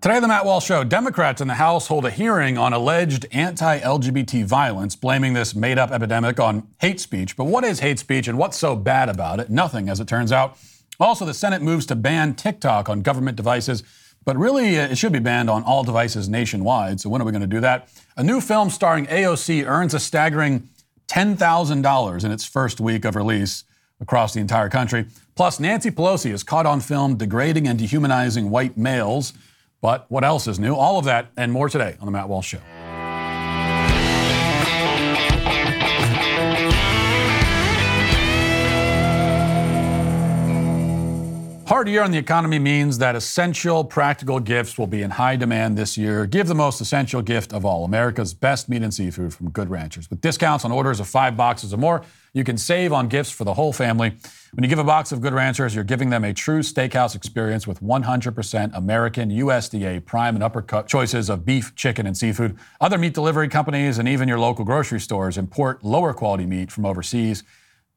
Today the Matt Walsh Show, Democrats in the House hold a hearing on alleged anti LGBT violence, blaming this made up epidemic on hate speech. But what is hate speech and what's so bad about it? Nothing, as it turns out. Also, the Senate moves to ban TikTok on government devices, but really uh, it should be banned on all devices nationwide. So, when are we going to do that? A new film starring AOC earns a staggering $10,000 in its first week of release across the entire country. Plus, Nancy Pelosi is caught on film degrading and dehumanizing white males. But what else is new? All of that and more today on The Matt Walsh Show. Hard year on the economy means that essential, practical gifts will be in high demand this year. Give the most essential gift of all America's best meat and seafood from Good Ranchers. With discounts on orders of five boxes or more, you can save on gifts for the whole family. When you give a box of Good Ranchers, you're giving them a true steakhouse experience with 100% American USDA prime and upper cut choices of beef, chicken, and seafood. Other meat delivery companies and even your local grocery stores import lower quality meat from overseas.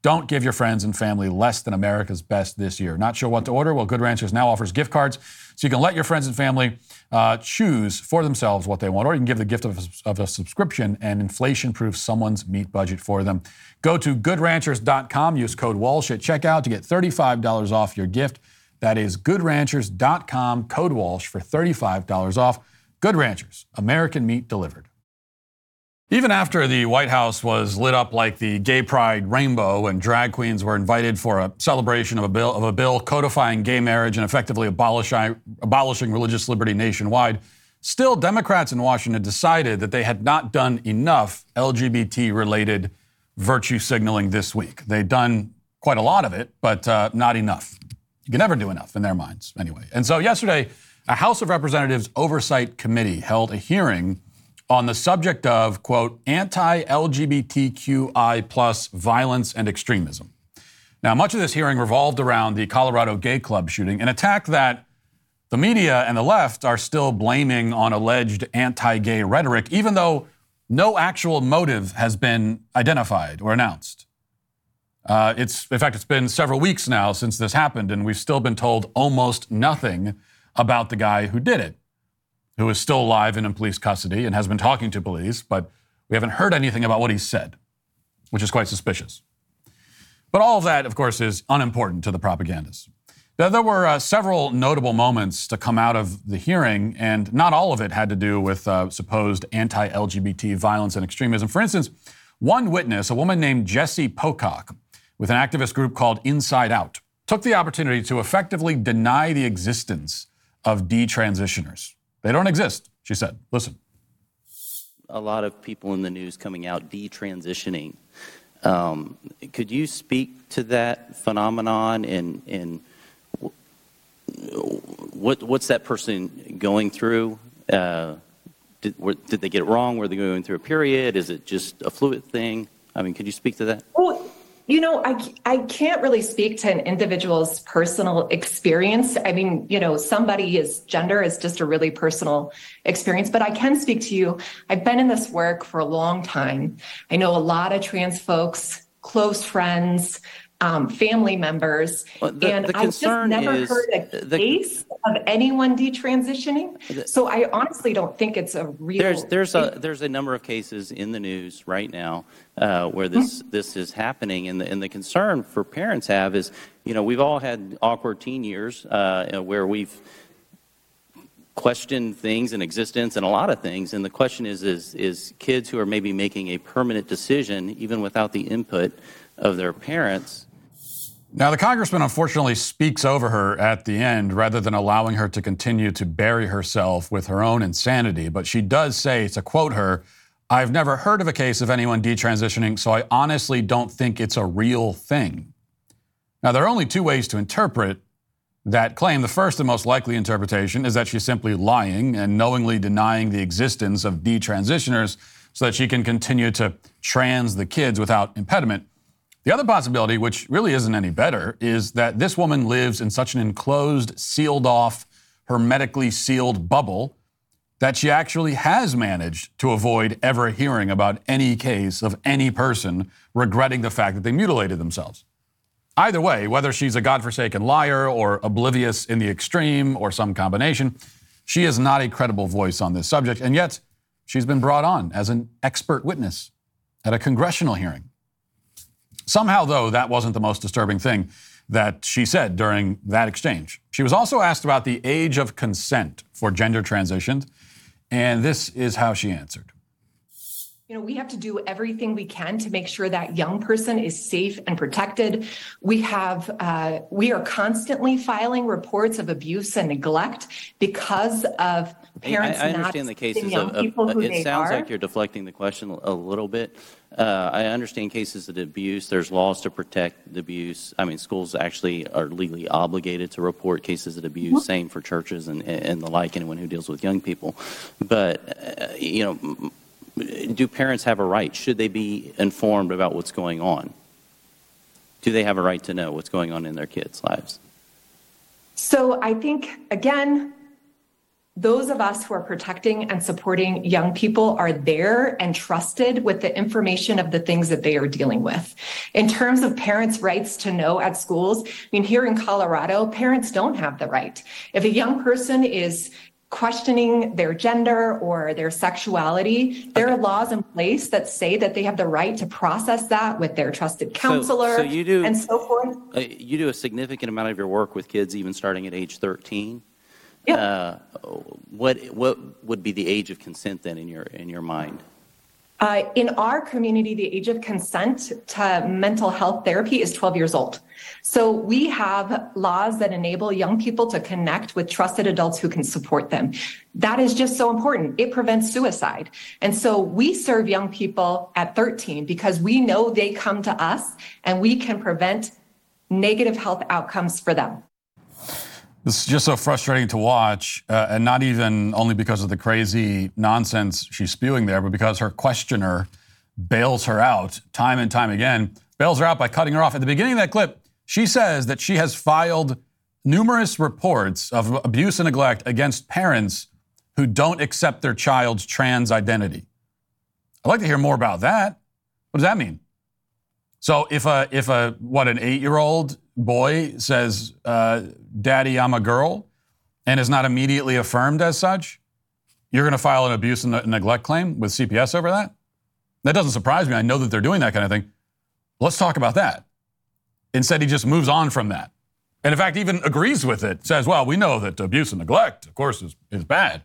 Don't give your friends and family less than America's best this year. Not sure what to order? Well, Good Ranchers now offers gift cards so you can let your friends and family uh, choose for themselves what they want, or you can give the gift of a, of a subscription and inflation proof someone's meat budget for them. Go to goodranchers.com, use code Walsh at checkout to get $35 off your gift. That is goodranchers.com, code Walsh for $35 off. Good Ranchers, American meat delivered. Even after the White House was lit up like the gay pride rainbow and drag queens were invited for a celebration of a bill, of a bill codifying gay marriage and effectively abolishing, abolishing religious liberty nationwide, still Democrats in Washington decided that they had not done enough LGBT related virtue signaling this week. They'd done quite a lot of it, but uh, not enough. You can never do enough in their minds, anyway. And so yesterday, a House of Representatives Oversight Committee held a hearing on the subject of, quote, anti LGBTQI plus violence and extremism. Now, much of this hearing revolved around the Colorado gay club shooting, an attack that the media and the left are still blaming on alleged anti gay rhetoric, even though no actual motive has been identified or announced. Uh, it's, in fact, it's been several weeks now since this happened, and we've still been told almost nothing about the guy who did it who is still alive and in police custody and has been talking to police, but we haven't heard anything about what he said, which is quite suspicious. But all of that, of course, is unimportant to the propagandists. Now, there were uh, several notable moments to come out of the hearing, and not all of it had to do with uh, supposed anti LGBT violence and extremism. For instance, one witness, a woman named Jessie Pocock, with an activist group called Inside Out, took the opportunity to effectively deny the existence of detransitioners. They don't exist, she said. Listen. A lot of people in the news coming out detransitioning. Um, could you speak to that phenomenon and, and what, what's that person going through? Uh, did, were, did they get it wrong? Were they going through a period? Is it just a fluid thing? I mean, could you speak to that? Well, you know, I, I can't really speak to an individual's personal experience. I mean, you know, somebody's gender is just a really personal experience, but I can speak to you. I've been in this work for a long time. I know a lot of trans folks, close friends, um, family members. Well, the, and the I've just never is, heard a the, case of anyone detransitioning. So I honestly don't think it's a real. There's there's a there's a number of cases in the news right now uh, where this mm-hmm. this is happening, and the and the concern for parents have is, you know, we've all had awkward teen years uh, where we've questioned things and existence and a lot of things, and the question is is is kids who are maybe making a permanent decision even without the input of their parents now, the congressman unfortunately speaks over her at the end rather than allowing her to continue to bury herself with her own insanity. But she does say, to quote her, I've never heard of a case of anyone detransitioning, so I honestly don't think it's a real thing. Now, there are only two ways to interpret that claim. The first and most likely interpretation is that she's simply lying and knowingly denying the existence of detransitioners so that she can continue to trans the kids without impediment. The other possibility, which really isn't any better, is that this woman lives in such an enclosed, sealed off, hermetically sealed bubble that she actually has managed to avoid ever hearing about any case of any person regretting the fact that they mutilated themselves. Either way, whether she's a godforsaken liar or oblivious in the extreme or some combination, She is not a credible voice on this subject, and yet she's been brought on as an expert witness at a congressional hearing. Somehow, though, that wasn't the most disturbing thing that she said during that exchange. She was also asked about the age of consent for gender transitions, and this is how she answered. You know, we have to do everything we can to make sure that young person is safe and protected. We have, uh, we are constantly filing reports of abuse and neglect because of parents I, I not understand the cases young of, of- people who it they sounds are. like you're deflecting the question a little bit. Uh, I understand cases of abuse. There's laws to protect the abuse. I mean, schools actually are legally obligated to report cases of abuse. Mm-hmm. Same for churches and, and the like. Anyone who deals with young people, but uh, you know, do parents have a right? Should they be informed about what's going on? Do they have a right to know what's going on in their kids' lives? So I think, again, those of us who are protecting and supporting young people are there and trusted with the information of the things that they are dealing with. In terms of parents' rights to know at schools, I mean, here in Colorado, parents don't have the right. If a young person is questioning their gender or their sexuality, there are laws in place that say that they have the right to process that with their trusted counselor so you do- and so forth. Uh, You do a significant amount of your work with kids, even starting at age 13. Yeah. Uh, what what would be the age of consent then in your in your mind? Uh, in our community, the age of consent to mental health therapy is 12 years old. So we have laws that enable young people to connect with trusted adults who can support them. That is just so important. It prevents suicide. And so we serve young people at 13 because we know they come to us and we can prevent negative health outcomes for them. This is just so frustrating to watch, uh, and not even only because of the crazy nonsense she's spewing there, but because her questioner bails her out time and time again, bails her out by cutting her off. At the beginning of that clip, she says that she has filed numerous reports of abuse and neglect against parents who don't accept their child's trans identity. I'd like to hear more about that. What does that mean? So if a if a what an eight year old boy says, uh, "Daddy, I'm a girl," and is not immediately affirmed as such, you're going to file an abuse and neglect claim with CPS over that. That doesn't surprise me. I know that they're doing that kind of thing. Let's talk about that. Instead, he just moves on from that, and in fact, even agrees with it. Says, "Well, we know that abuse and neglect, of course, is is bad."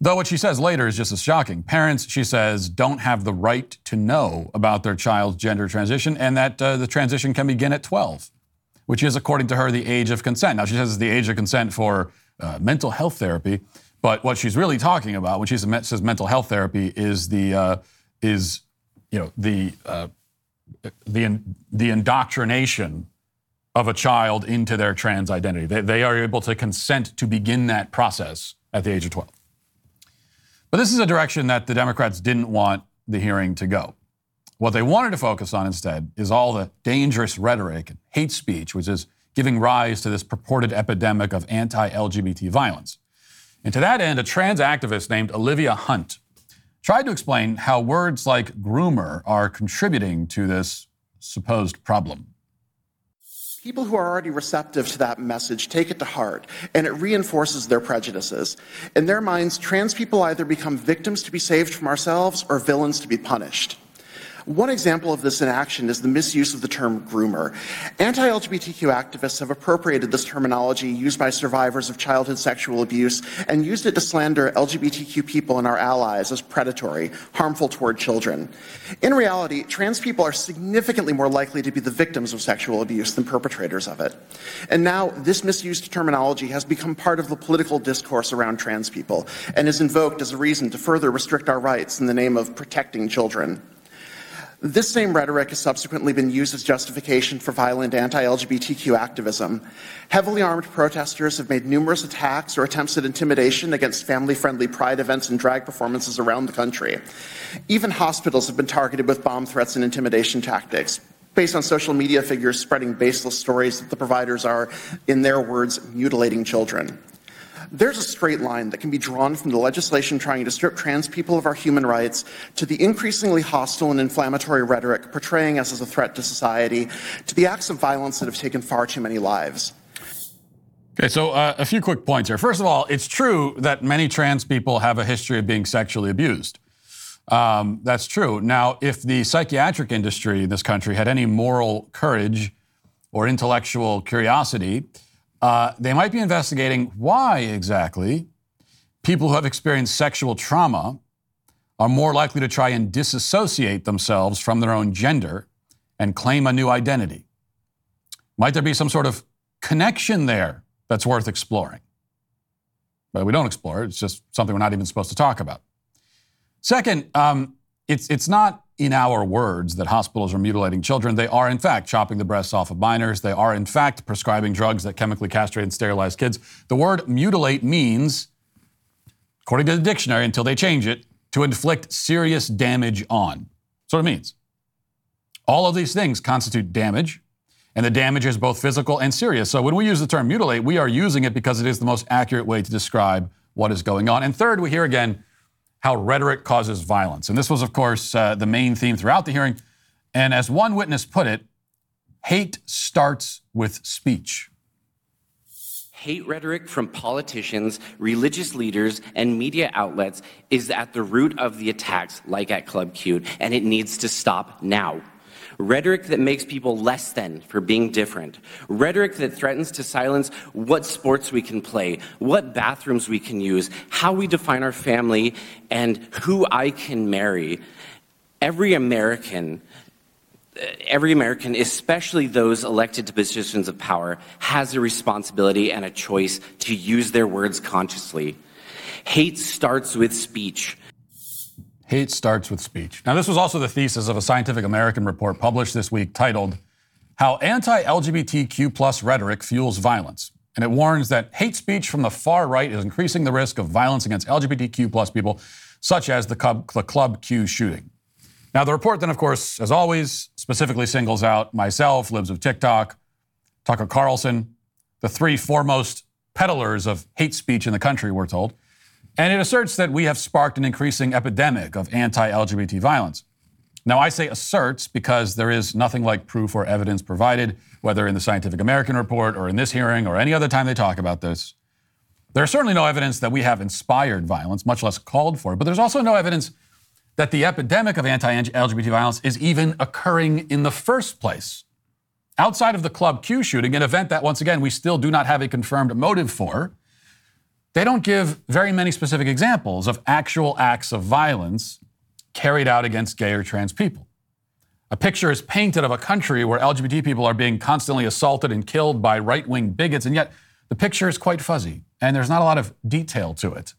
Though what she says later is just as shocking. Parents, she says, don't have the right to know about their child's gender transition and that uh, the transition can begin at 12, which is, according to her, the age of consent. Now, she says it's the age of consent for uh, mental health therapy, but what she's really talking about when she says mental health therapy is the, uh, is, you know, the, uh, the, the indoctrination of a child into their trans identity. They, they are able to consent to begin that process at the age of 12. But this is a direction that the Democrats didn't want the hearing to go. What they wanted to focus on instead is all the dangerous rhetoric and hate speech, which is giving rise to this purported epidemic of anti LGBT violence. And to that end, a trans activist named Olivia Hunt tried to explain how words like groomer are contributing to this supposed problem. People who are already receptive to that message take it to heart, and it reinforces their prejudices. In their minds, trans people either become victims to be saved from ourselves or villains to be punished. One example of this in action is the misuse of the term groomer. Anti LGBTQ activists have appropriated this terminology used by survivors of childhood sexual abuse and used it to slander LGBTQ people and our allies as predatory, harmful toward children. In reality, trans people are significantly more likely to be the victims of sexual abuse than perpetrators of it. And now, this misused terminology has become part of the political discourse around trans people and is invoked as a reason to further restrict our rights in the name of protecting children. This same rhetoric has subsequently been used as justification for violent anti LGBTQ activism. Heavily armed protesters have made numerous attacks or attempts at intimidation against family friendly pride events and drag performances around the country. Even hospitals have been targeted with bomb threats and intimidation tactics. Based on social media figures spreading baseless stories that the providers are, in their words, mutilating children. There's a straight line that can be drawn from the legislation trying to strip trans people of our human rights to the increasingly hostile and inflammatory rhetoric portraying us as a threat to society, to the acts of violence that have taken far too many lives. Okay, so uh, a few quick points here. First of all, it's true that many trans people have a history of being sexually abused. Um, that's true. Now, if the psychiatric industry in this country had any moral courage or intellectual curiosity, uh, they might be investigating why exactly people who have experienced sexual trauma are more likely to try and disassociate themselves from their own gender and claim a new identity. Might there be some sort of connection there that's worth exploring? But we don't explore it. It's just something we're not even supposed to talk about. Second, um, it's, it's not in our words that hospitals are mutilating children. They are, in fact, chopping the breasts off of minors. They are, in fact, prescribing drugs that chemically castrate and sterilize kids. The word mutilate means, according to the dictionary, until they change it, to inflict serious damage on. That's what it means. All of these things constitute damage, and the damage is both physical and serious. So when we use the term mutilate, we are using it because it is the most accurate way to describe what is going on. And third, we hear again how rhetoric causes violence. And this was, of course, uh, the main theme throughout the hearing. And as one witness put it, hate starts with speech. Hate rhetoric from politicians, religious leaders, and media outlets is at the root of the attacks, like at Club Q, and it needs to stop now. Rhetoric that makes people less than for being different. Rhetoric that threatens to silence what sports we can play, what bathrooms we can use, how we define our family, and who I can marry. Every American uh, every American, especially those elected to positions of power, has a responsibility and a choice to use their words consciously. Hate starts with speech. Hate starts with speech. Now, this was also the thesis of a Scientific American report published this week titled, How Anti LGBTQ plus Rhetoric Fuels Violence. And it warns that hate speech from the far right is increasing the risk of violence against LGBTQ plus people, such as the Club, the Club Q shooting. Now, the report then, of course, as always, specifically singles out myself, Libs of TikTok, Tucker Carlson, the three foremost peddlers of hate speech in the country, we're told. And it asserts that we have sparked an increasing epidemic of anti LGBT violence. Now, I say asserts because there is nothing like proof or evidence provided, whether in the Scientific American report or in this hearing or any other time they talk about this. There's certainly no evidence that we have inspired violence, much less called for it, but there's also no evidence that the epidemic of anti LGBT violence is even occurring in the first place. Outside of the Club Q shooting, an event that, once again, we still do not have a confirmed motive for, they don't give very many specific examples of actual acts of violence carried out against gay or trans people. A picture is painted of a country where LGBT people are being constantly assaulted and killed by right wing bigots, and yet the picture is quite fuzzy and there's not a lot of detail to it.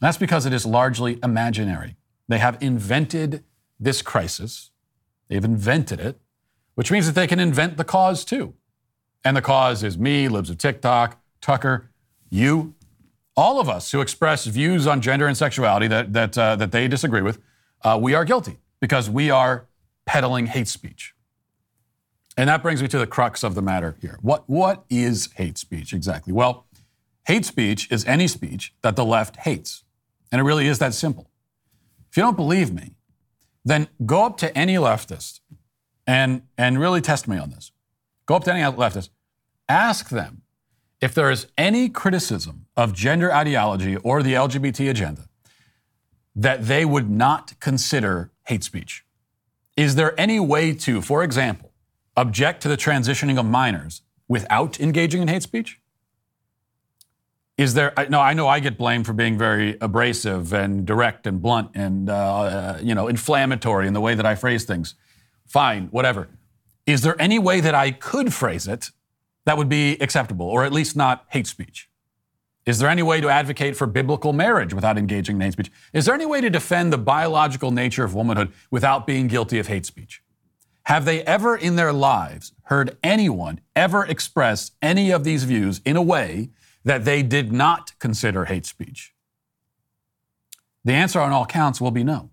That's because it is largely imaginary. They have invented this crisis, they've invented it, which means that they can invent the cause too. And the cause is me, Libs of TikTok, Tucker, you, all of us who express views on gender and sexuality that, that, uh, that they disagree with, uh, we are guilty because we are peddling hate speech. And that brings me to the crux of the matter here. What, what is hate speech exactly? Well, hate speech is any speech that the left hates. And it really is that simple. If you don't believe me, then go up to any leftist and, and really test me on this. Go up to any leftist, ask them if there is any criticism of gender ideology or the LGBT agenda that they would not consider hate speech. Is there any way to, for example, object to the transitioning of minors without engaging in hate speech? Is there? No, I know I get blamed for being very abrasive and direct and blunt and uh, uh, you know inflammatory in the way that I phrase things. Fine, whatever. Is there any way that I could phrase it that would be acceptable, or at least not hate speech? Is there any way to advocate for biblical marriage without engaging in hate speech? Is there any way to defend the biological nature of womanhood without being guilty of hate speech? Have they ever in their lives heard anyone ever express any of these views in a way that they did not consider hate speech? The answer on all counts will be no.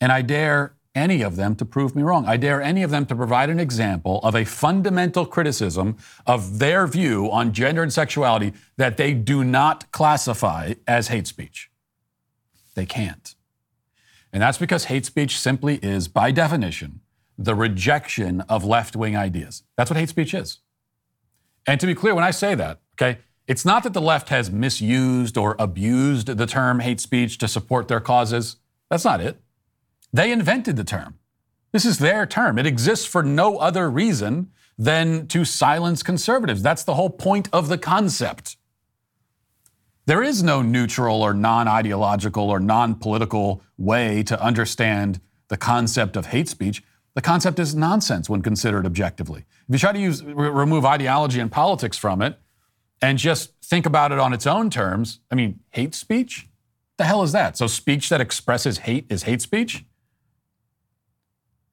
And I dare any of them to prove me wrong. I dare any of them to provide an example of a fundamental criticism of their view on gender and sexuality that they do not classify as hate speech. They can't. And that's because hate speech simply is, by definition, the rejection of left wing ideas. That's what hate speech is. And to be clear, when I say that, okay, it's not that the left has misused or abused the term hate speech to support their causes. That's not it. They invented the term. This is their term. It exists for no other reason than to silence conservatives. That's the whole point of the concept. There is no neutral or non ideological or non political way to understand the concept of hate speech. The concept is nonsense when considered objectively. If you try to use, re- remove ideology and politics from it and just think about it on its own terms, I mean, hate speech? The hell is that? So, speech that expresses hate is hate speech?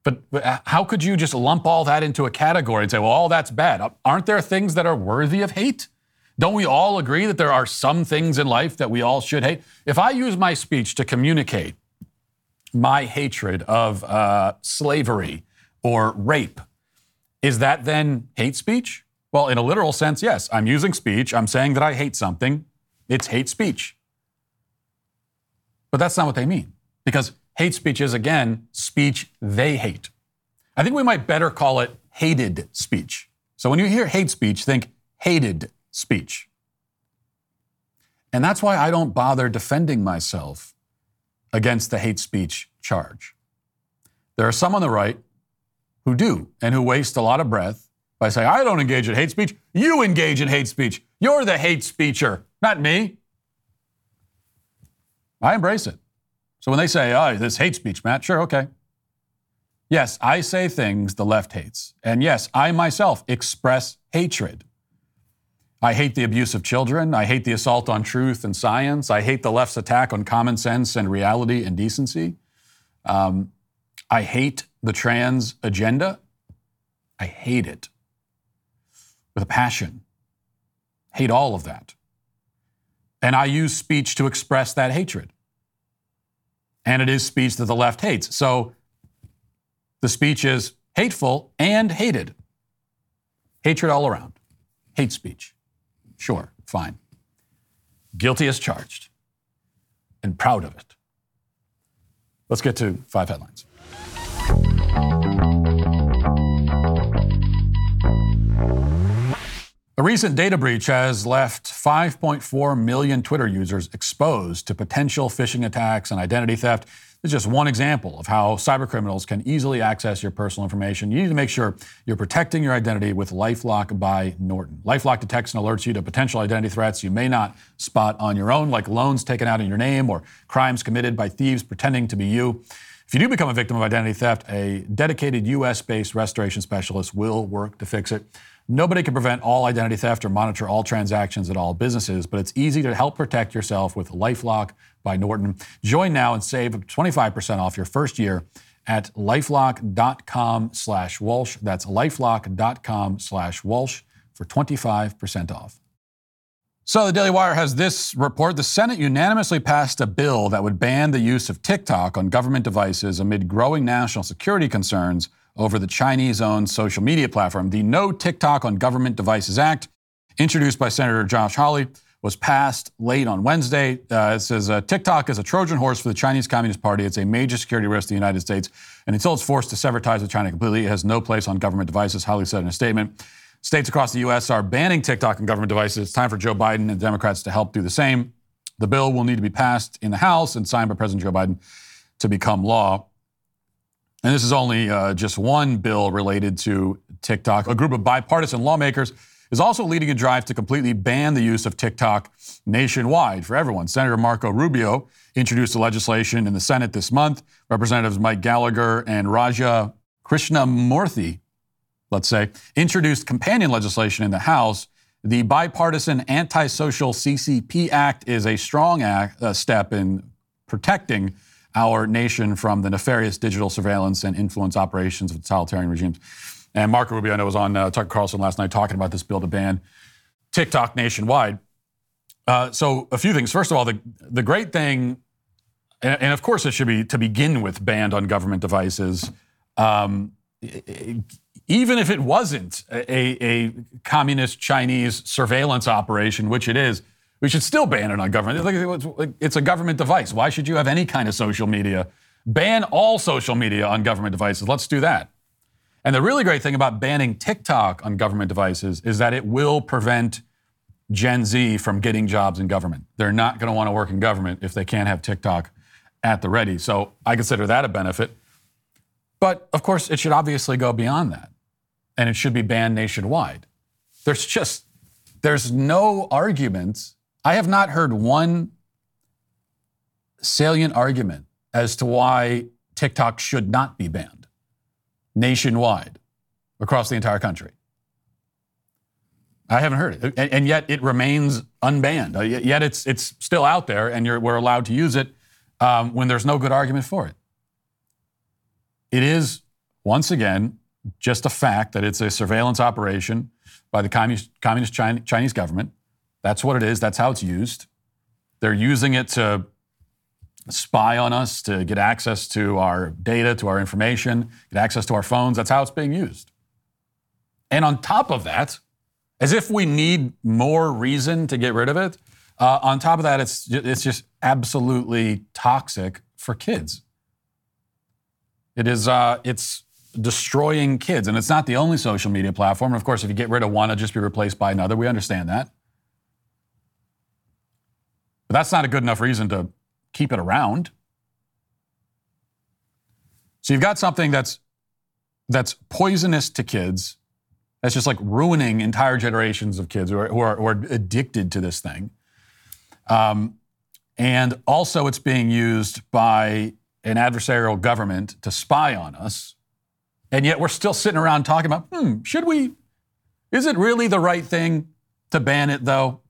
But, but how could you just lump all that into a category and say, well, all that's bad? Aren't there things that are worthy of hate? Don't we all agree that there are some things in life that we all should hate? If I use my speech to communicate my hatred of uh, slavery or rape, is that then hate speech? Well, in a literal sense, yes. I'm using speech. I'm saying that I hate something. It's hate speech. But that's not what they mean. Because hate speech is, again, speech they hate. I think we might better call it hated speech. So when you hear hate speech, think hated speech. And that's why I don't bother defending myself against the hate speech charge. There are some on the right who do and who waste a lot of breath by saying, I don't engage in hate speech. You engage in hate speech. You're the hate speecher, not me. I embrace it. So when they say, oh, this hate speech, Matt, sure, okay. Yes, I say things the left hates. And yes, I myself express hatred. I hate the abuse of children. I hate the assault on truth and science. I hate the left's attack on common sense and reality and decency. Um, I hate the trans agenda. I hate it with a passion. Hate all of that. And I use speech to express that hatred. And it is speech that the left hates. So the speech is hateful and hated. Hatred all around. Hate speech. Sure, fine. Guilty as charged and proud of it. Let's get to five headlines. A recent data breach has left 5.4 million Twitter users exposed to potential phishing attacks and identity theft. It's just one example of how cybercriminals can easily access your personal information. You need to make sure you're protecting your identity with Lifelock by Norton. Lifelock detects and alerts you to potential identity threats you may not spot on your own, like loans taken out in your name or crimes committed by thieves pretending to be you. If you do become a victim of identity theft, a dedicated US based restoration specialist will work to fix it. Nobody can prevent all identity theft or monitor all transactions at all businesses, but it's easy to help protect yourself with Lifelock by Norton. Join now and save 25% off your first year at lifelock.com slash Walsh. That's lifelock.com slash Walsh for 25% off. So the Daily Wire has this report. The Senate unanimously passed a bill that would ban the use of TikTok on government devices amid growing national security concerns over the Chinese owned social media platform. The No TikTok on Government Devices Act, introduced by Senator Josh Hawley, was passed late on Wednesday. Uh, it says uh, TikTok is a Trojan horse for the Chinese Communist Party. It's a major security risk to the United States. And until it's forced to sever ties with China completely, it has no place on government devices, Hawley said in a statement. States across the U.S. are banning TikTok on government devices. It's time for Joe Biden and Democrats to help do the same. The bill will need to be passed in the House and signed by President Joe Biden to become law. And this is only uh, just one bill related to TikTok. A group of bipartisan lawmakers is also leading a drive to completely ban the use of TikTok nationwide for everyone. Senator Marco Rubio introduced the legislation in the Senate this month. Representatives Mike Gallagher and Raja Krishnamoorthi, let's say, introduced companion legislation in the House. The bipartisan anti-social CCP Act is a strong act, step in protecting our nation from the nefarious digital surveillance and influence operations of totalitarian regimes. And Marco Rubio, I know, was on uh, Tucker Carlson last night talking about this bill to ban TikTok nationwide. Uh, so, a few things. First of all, the, the great thing, and, and, of course, it should be to begin with banned on government devices. Um, even if it wasn't a, a, communist Chinese surveillance operation, which it is, we should still ban it on government. It's a government device. Why should you have any kind of social media? Ban all social media on government devices. Let's do that. And the really great thing about banning TikTok on government devices is that it will prevent Gen Z from getting jobs in government. They're not going to want to work in government if they can't have TikTok at the ready. So I consider that a benefit. But of course, it should obviously go beyond that. And it should be banned nationwide. There's just, there's no argument. I have not heard one salient argument as to why TikTok should not be banned nationwide across the entire country. I haven't heard it, and, yet it remains unbanned. Uh, yet it's it's still out there, and we're allowed to use it um, when there's no good argument for it. It is once again just a fact that it's a surveillance operation by the communist, communist Chinese government. That's what it is. That's how it's used. They're using it to spy on us, to get access to our data, to our information, get access to our phones. That's how it's being used. And on top of that, as if we need more reason to get rid of it, uh, on top of that, it's, it's just absolutely toxic for kids. It is, uh, it's destroying kids. And it's not the only social media platform. Of course, if you get rid of one, it'll just be replaced by another. We understand that. But that's not a good enough reason to keep it around. So you've got something that's that's poisonous to kids, that's just like ruining entire generations of kids who are, who are, who are addicted to this thing. Um, and also, it's being used by an adversarial government to spy on us. And yet, we're still sitting around talking about, hmm, should we? Is it really the right thing to ban it, though?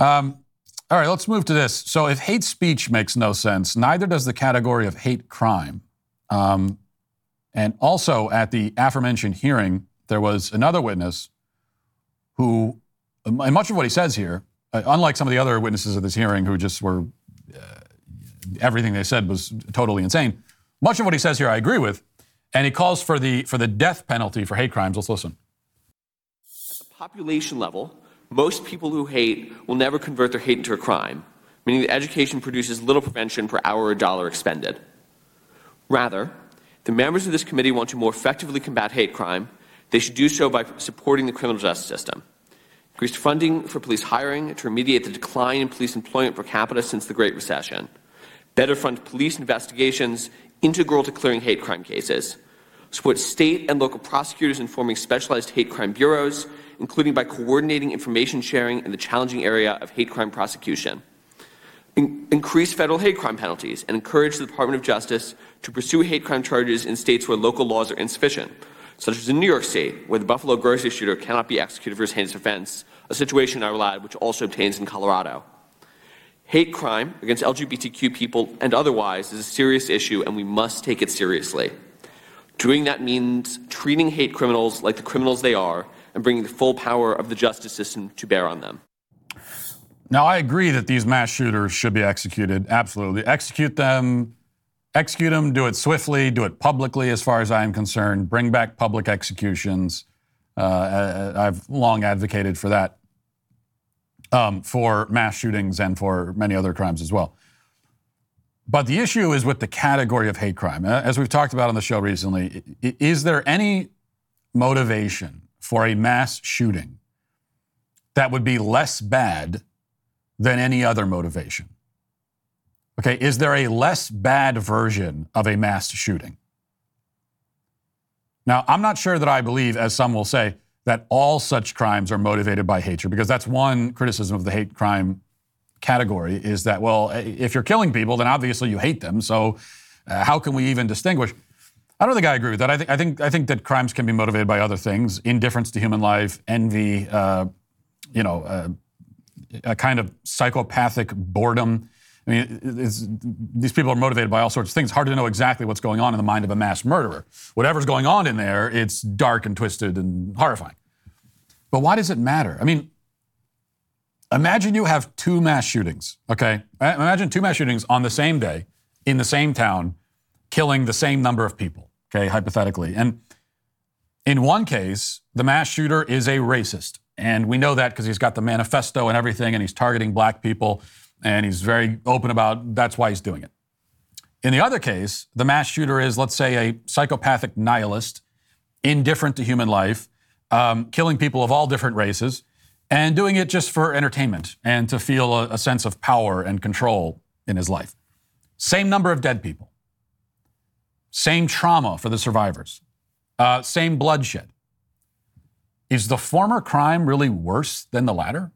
Um, all right, let's move to this. So, if hate speech makes no sense, neither does the category of hate crime. Um, and also, at the aforementioned hearing, there was another witness who, and much of what he says here, uh, unlike some of the other witnesses of this hearing who just were, uh, everything they said was totally insane. Much of what he says here I agree with, and he calls for the for the death penalty for hate crimes. Let's listen. At the population level, most people who hate will never convert their hate into a crime, meaning that education produces little prevention per hour or dollar expended. Rather, the members of this committee want to more effectively combat hate crime. They should do so by supporting the criminal justice system. Increased funding for police hiring to remediate the decline in police employment per capita since the Great Recession. Better fund police investigations integral to clearing hate crime cases. Support state and local prosecutors in forming specialized hate crime bureaus including by coordinating information sharing in the challenging area of hate crime prosecution. In- increase federal hate crime penalties and encourage the Department of Justice to pursue hate crime charges in states where local laws are insufficient, such as in New York State, where the Buffalo grocery shooter cannot be executed for his heinous offense, a situation, I add, which also obtains in Colorado. Hate crime against LGBTQ people and otherwise is a serious issue, and we must take it seriously. Doing that means treating hate criminals like the criminals they are and bringing the full power of the justice system to bear on them. Now, I agree that these mass shooters should be executed. Absolutely. Execute them, execute them, do it swiftly, do it publicly, as far as I am concerned. Bring back public executions. Uh, I've long advocated for that um, for mass shootings and for many other crimes as well. But the issue is with the category of hate crime. Uh, as we've talked about on the show recently, is there any motivation for a mass shooting that would be less bad than any other motivation? Okay, is there a less bad version of a mass shooting? Now, I'm not sure that I believe, as some will say, that all such crimes are motivated by hatred, because that's one criticism of the hate crime category is that, well, if you're killing people, then obviously you hate them. So, uh, how can we even distinguish? I don't think I agree with that. I think I think I think that crimes can be motivated by other things: indifference to human life, envy, uh, you know, uh, a kind of psychopathic boredom. I mean, these people are motivated by all sorts of things. Hard to know exactly what's going on in the mind of a mass murderer. Whatever's going on in there, it's dark and twisted and horrifying. But why does it matter? I mean, imagine you have two mass shootings. Okay, imagine two mass shootings on the same day in the same town, killing the same number of people okay, hypothetically. And in one case, the mass shooter is a racist. And we know that because he's got the manifesto and everything, and he's targeting black people, and he's very open about that's why he's doing it. In the other case, the mass shooter is, let's say, a psychopathic nihilist, indifferent to human life, um, killing people of all different races, and doing it just for entertainment and to feel a, a sense of power and control in his life. Same number of dead people, same trauma for the survivors, uh, same bloodshed. Is the former crime really worse than the latter?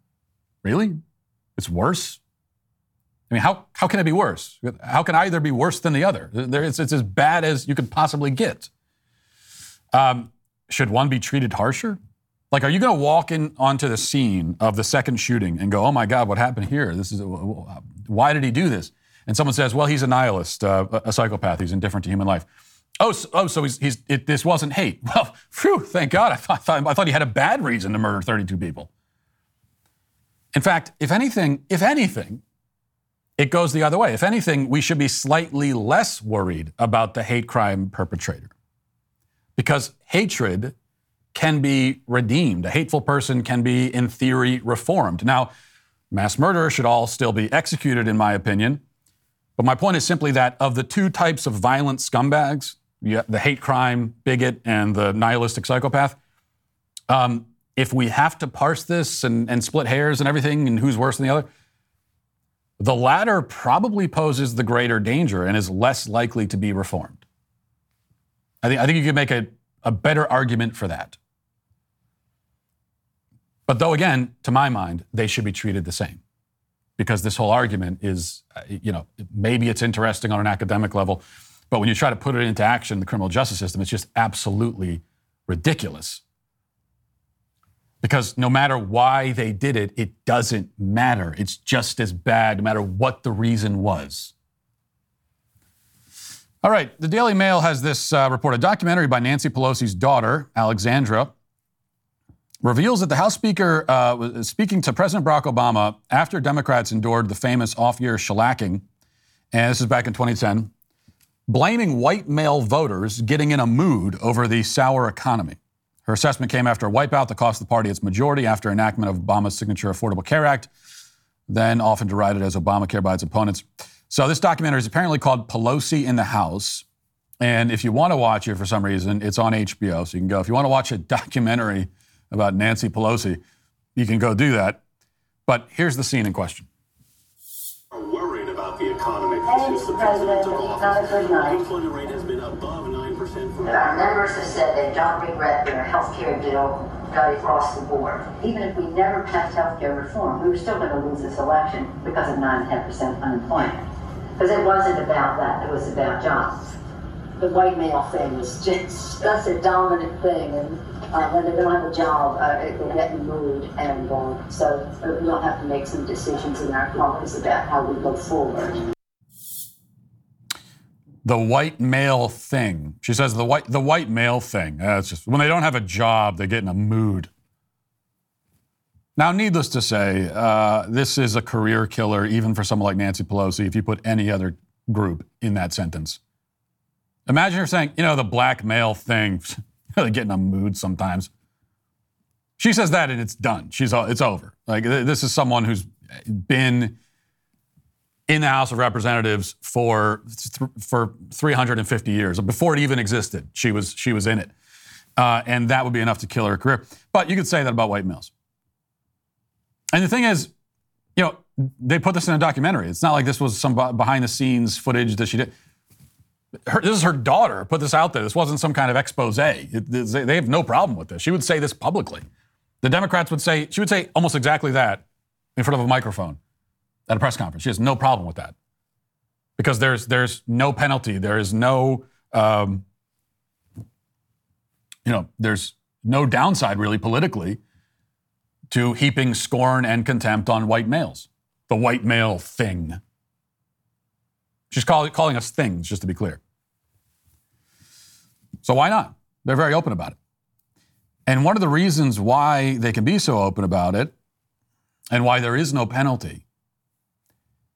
Really? It's worse? I mean, how, how can it be worse? How can either be worse than the other? It's, it's as bad as you could possibly get. Um, should one be treated harsher? Like, are you going to walk in onto the scene of the second shooting and go, "Oh my God, what happened here? This is why did he do this?" And someone says, "Well, he's a nihilist, uh, a psychopath. He's indifferent to human life." Oh, so, oh, so he's, he's it, this wasn't hate. Well, phew, thank God. I thought, I thought he had a bad reason to murder 32 people. In fact, if anything, if anything, it goes the other way. If anything, we should be slightly less worried about the hate crime perpetrator. Because hatred can be redeemed. A hateful person can be, in theory, reformed. Now, mass murder should all still be executed, in my opinion. But my point is simply that of the two types of violent scumbags, the hate crime bigot and the nihilistic psychopath, um, if we have to parse this and, and split hairs and everything and who's worse than the other, the latter probably poses the greater danger and is less likely to be reformed. I think, I think you could make a, a better argument for that. But though, again, to my mind, they should be treated the same. Because this whole argument is, uh, you know, maybe it's interesting on an academic level, but when you try to put it into action in the criminal justice system, it's just absolutely ridiculous. Because no matter why they did it, it doesn't matter. It's just as bad, no matter what the reason was. All right, the Daily Mail has this uh, report a documentary by Nancy Pelosi's daughter, Alexandra, reveals that the House Speaker uh, was speaking to President Barack Obama after Democrats endured the famous off year shellacking, and this is back in 2010, blaming white male voters getting in a mood over the sour economy. Her assessment came after a wipeout that cost the party its majority after enactment of Obama's signature Affordable Care Act, then often derided as Obamacare by its opponents. So this documentary is apparently called Pelosi in the House. And if you want to watch it for some reason, it's on HBO. So you can go. If you want to watch a documentary about Nancy Pelosi, you can go do that. But here's the scene in question. Are worried about the economy since the president took office. Unemployment rate has been above 9% for Our members have said they don't regret their health care deal got across the board. Even if we never passed health care reform, we were still going to lose this election because of 9.5% unemployment. Because it wasn't about that, it was about jobs. The white male thing is just, that's a dominant thing. And uh, when they don't have a job, uh, in the mood, and uh, so uh, we'll have to make some decisions in our caucus about how we go forward. The white male thing. She says the white the white male thing. That's just when they don't have a job, they get in a mood. Now, needless to say, uh, this is a career killer, even for someone like Nancy Pelosi. If you put any other group in that sentence, imagine her saying, you know, the black male thing. They get in a mood sometimes. She says that and it's done. She's it's over. Like this is someone who's been in the House of Representatives for for 350 years before it even existed. She was she was in it, uh, and that would be enough to kill her career. But you could say that about white males. And the thing is, you know, they put this in a documentary. It's not like this was some behind the scenes footage that she did her, this is her daughter put this out there. This wasn't some kind of expose. It, they have no problem with this. She would say this publicly. The Democrats would say, she would say almost exactly that in front of a microphone at a press conference. She has no problem with that because there's, there's no penalty. There is no, um, you know, there's no downside really politically to heaping scorn and contempt on white males. The white male thing. She's call, calling us things, just to be clear. So why not? They're very open about it. And one of the reasons why they can be so open about it and why there is no penalty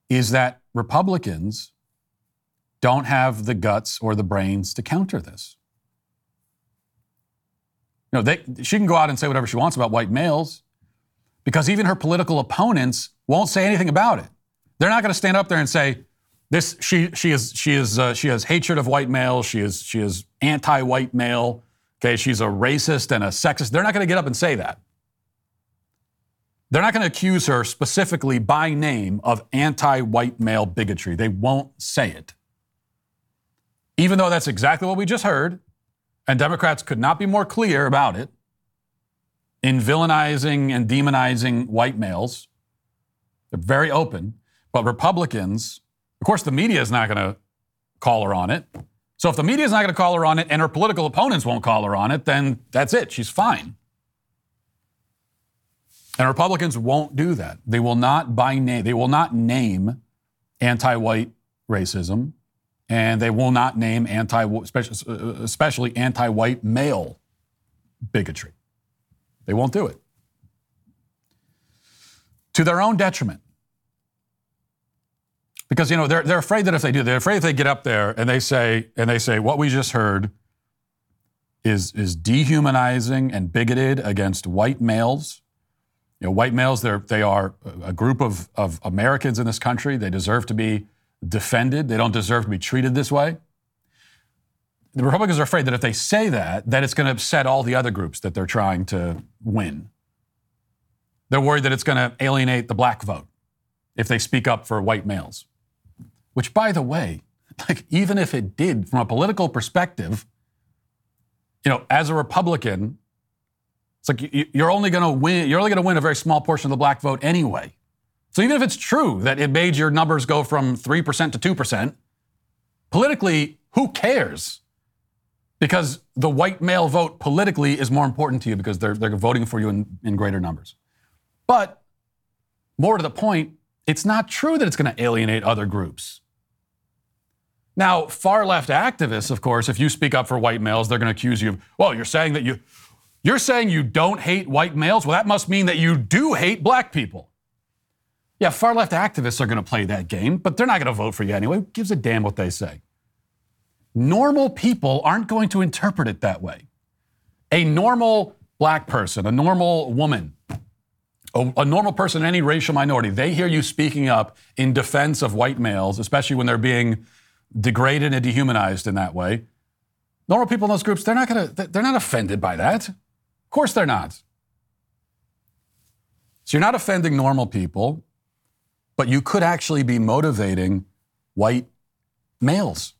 is that Republicans don't have the guts or the brains to counter this. You know, they, she can go out and say whatever she wants about white males because even her political opponents won't say anything about it. They're not going to stand up there and say, This she she is she is uh, she has hatred of white males. She is she is anti-white male. Okay, she's a racist and a sexist. They're not going to get up and say that. They're not going to accuse her specifically by name of anti-white male bigotry. They won't say it. Even though that's exactly what we just heard, and Democrats could not be more clear about it in villainizing and demonizing white males. They're very open. But Republicans, of course, the media is not going to call her on it. So if the media is not going to call her on it and her political opponents won't call her on it, then that's it. She's fine. And Republicans won't do that. They will not by name, they will not name anti-white racism, and they will not name anti, uh, uh, especially anti-white male bigotry. They won't do it. To their own detriment. Because you know they're, they're afraid that if they do, they're afraid if they get up there and they say and they say what we just heard is is dehumanizing and bigoted against white males. You know, white males, they're they are a group of, of Americans in this country. They deserve to be defended. They don't deserve to be treated this way. The Republicans are afraid that if they say that, that it's going to upset all the other groups that they're trying to win. They're worried that it's going to alienate the black vote if they speak up for white males. Which, by the way, like even if it did, from a political perspective, you know, as a Republican, it's like you're only going to win. You're only going to win a very small portion of the black vote anyway. So even if it's true that it made your numbers go from three percent to two percent, politically, who cares? Because the white male vote politically is more important to you because they're they're voting for you in, in greater numbers. But more to the point, it's not true that it's going to alienate other groups. Now, far left activists, of course, if you speak up for white males, they're going to accuse you of, well, you're saying that you, you're saying you don't hate white males. Well, that must mean that you do hate black people. Yeah, far left activists are going to play that game, but they're not going to vote for you anyway. Who gives a damn what they say? Normal people aren't going to interpret it that way. A normal black person, a normal woman, a, a, normal person, any racial minority, they hear you speaking up in defense of white males, especially when they're being degraded and dehumanized in that way. Normal people in those groups, they're not to, they're not offended by that. Of course they're not. So you're not offending normal people, but you could actually be motivating white males,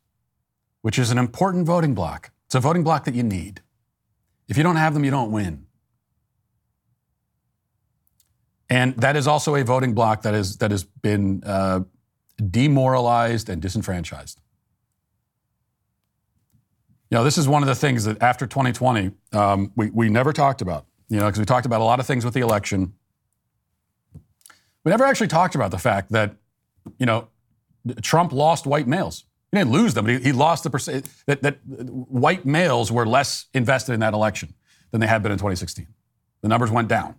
which is an important voting block. It's a voting block that you need. If you don't have them, you don't win. And that is also a voting bloc that, is, that has been uh, demoralized and disenfranchised. You know, this is one of the things that after 2020, um, we, we never talked about, you know, because we talked about a lot of things with the election. We never actually talked about the fact that, you know, Trump lost white males. He didn't lose them, but he, he lost the percent that, that white males were less invested in that election than they had been in 2016. The numbers went down.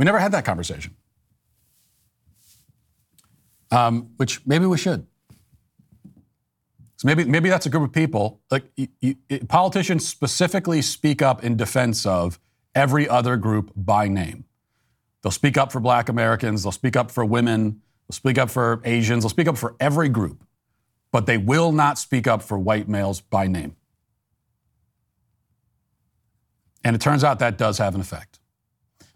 We never had that conversation um, which maybe we should. So maybe maybe that's a group of people. Like you, you, politicians specifically speak up in defense of every other group by name. They'll speak up for Black Americans. They'll speak up for women. They'll speak up for Asians. They'll speak up for every group, but they will not speak up for white males by name. And it turns out that does have an effect.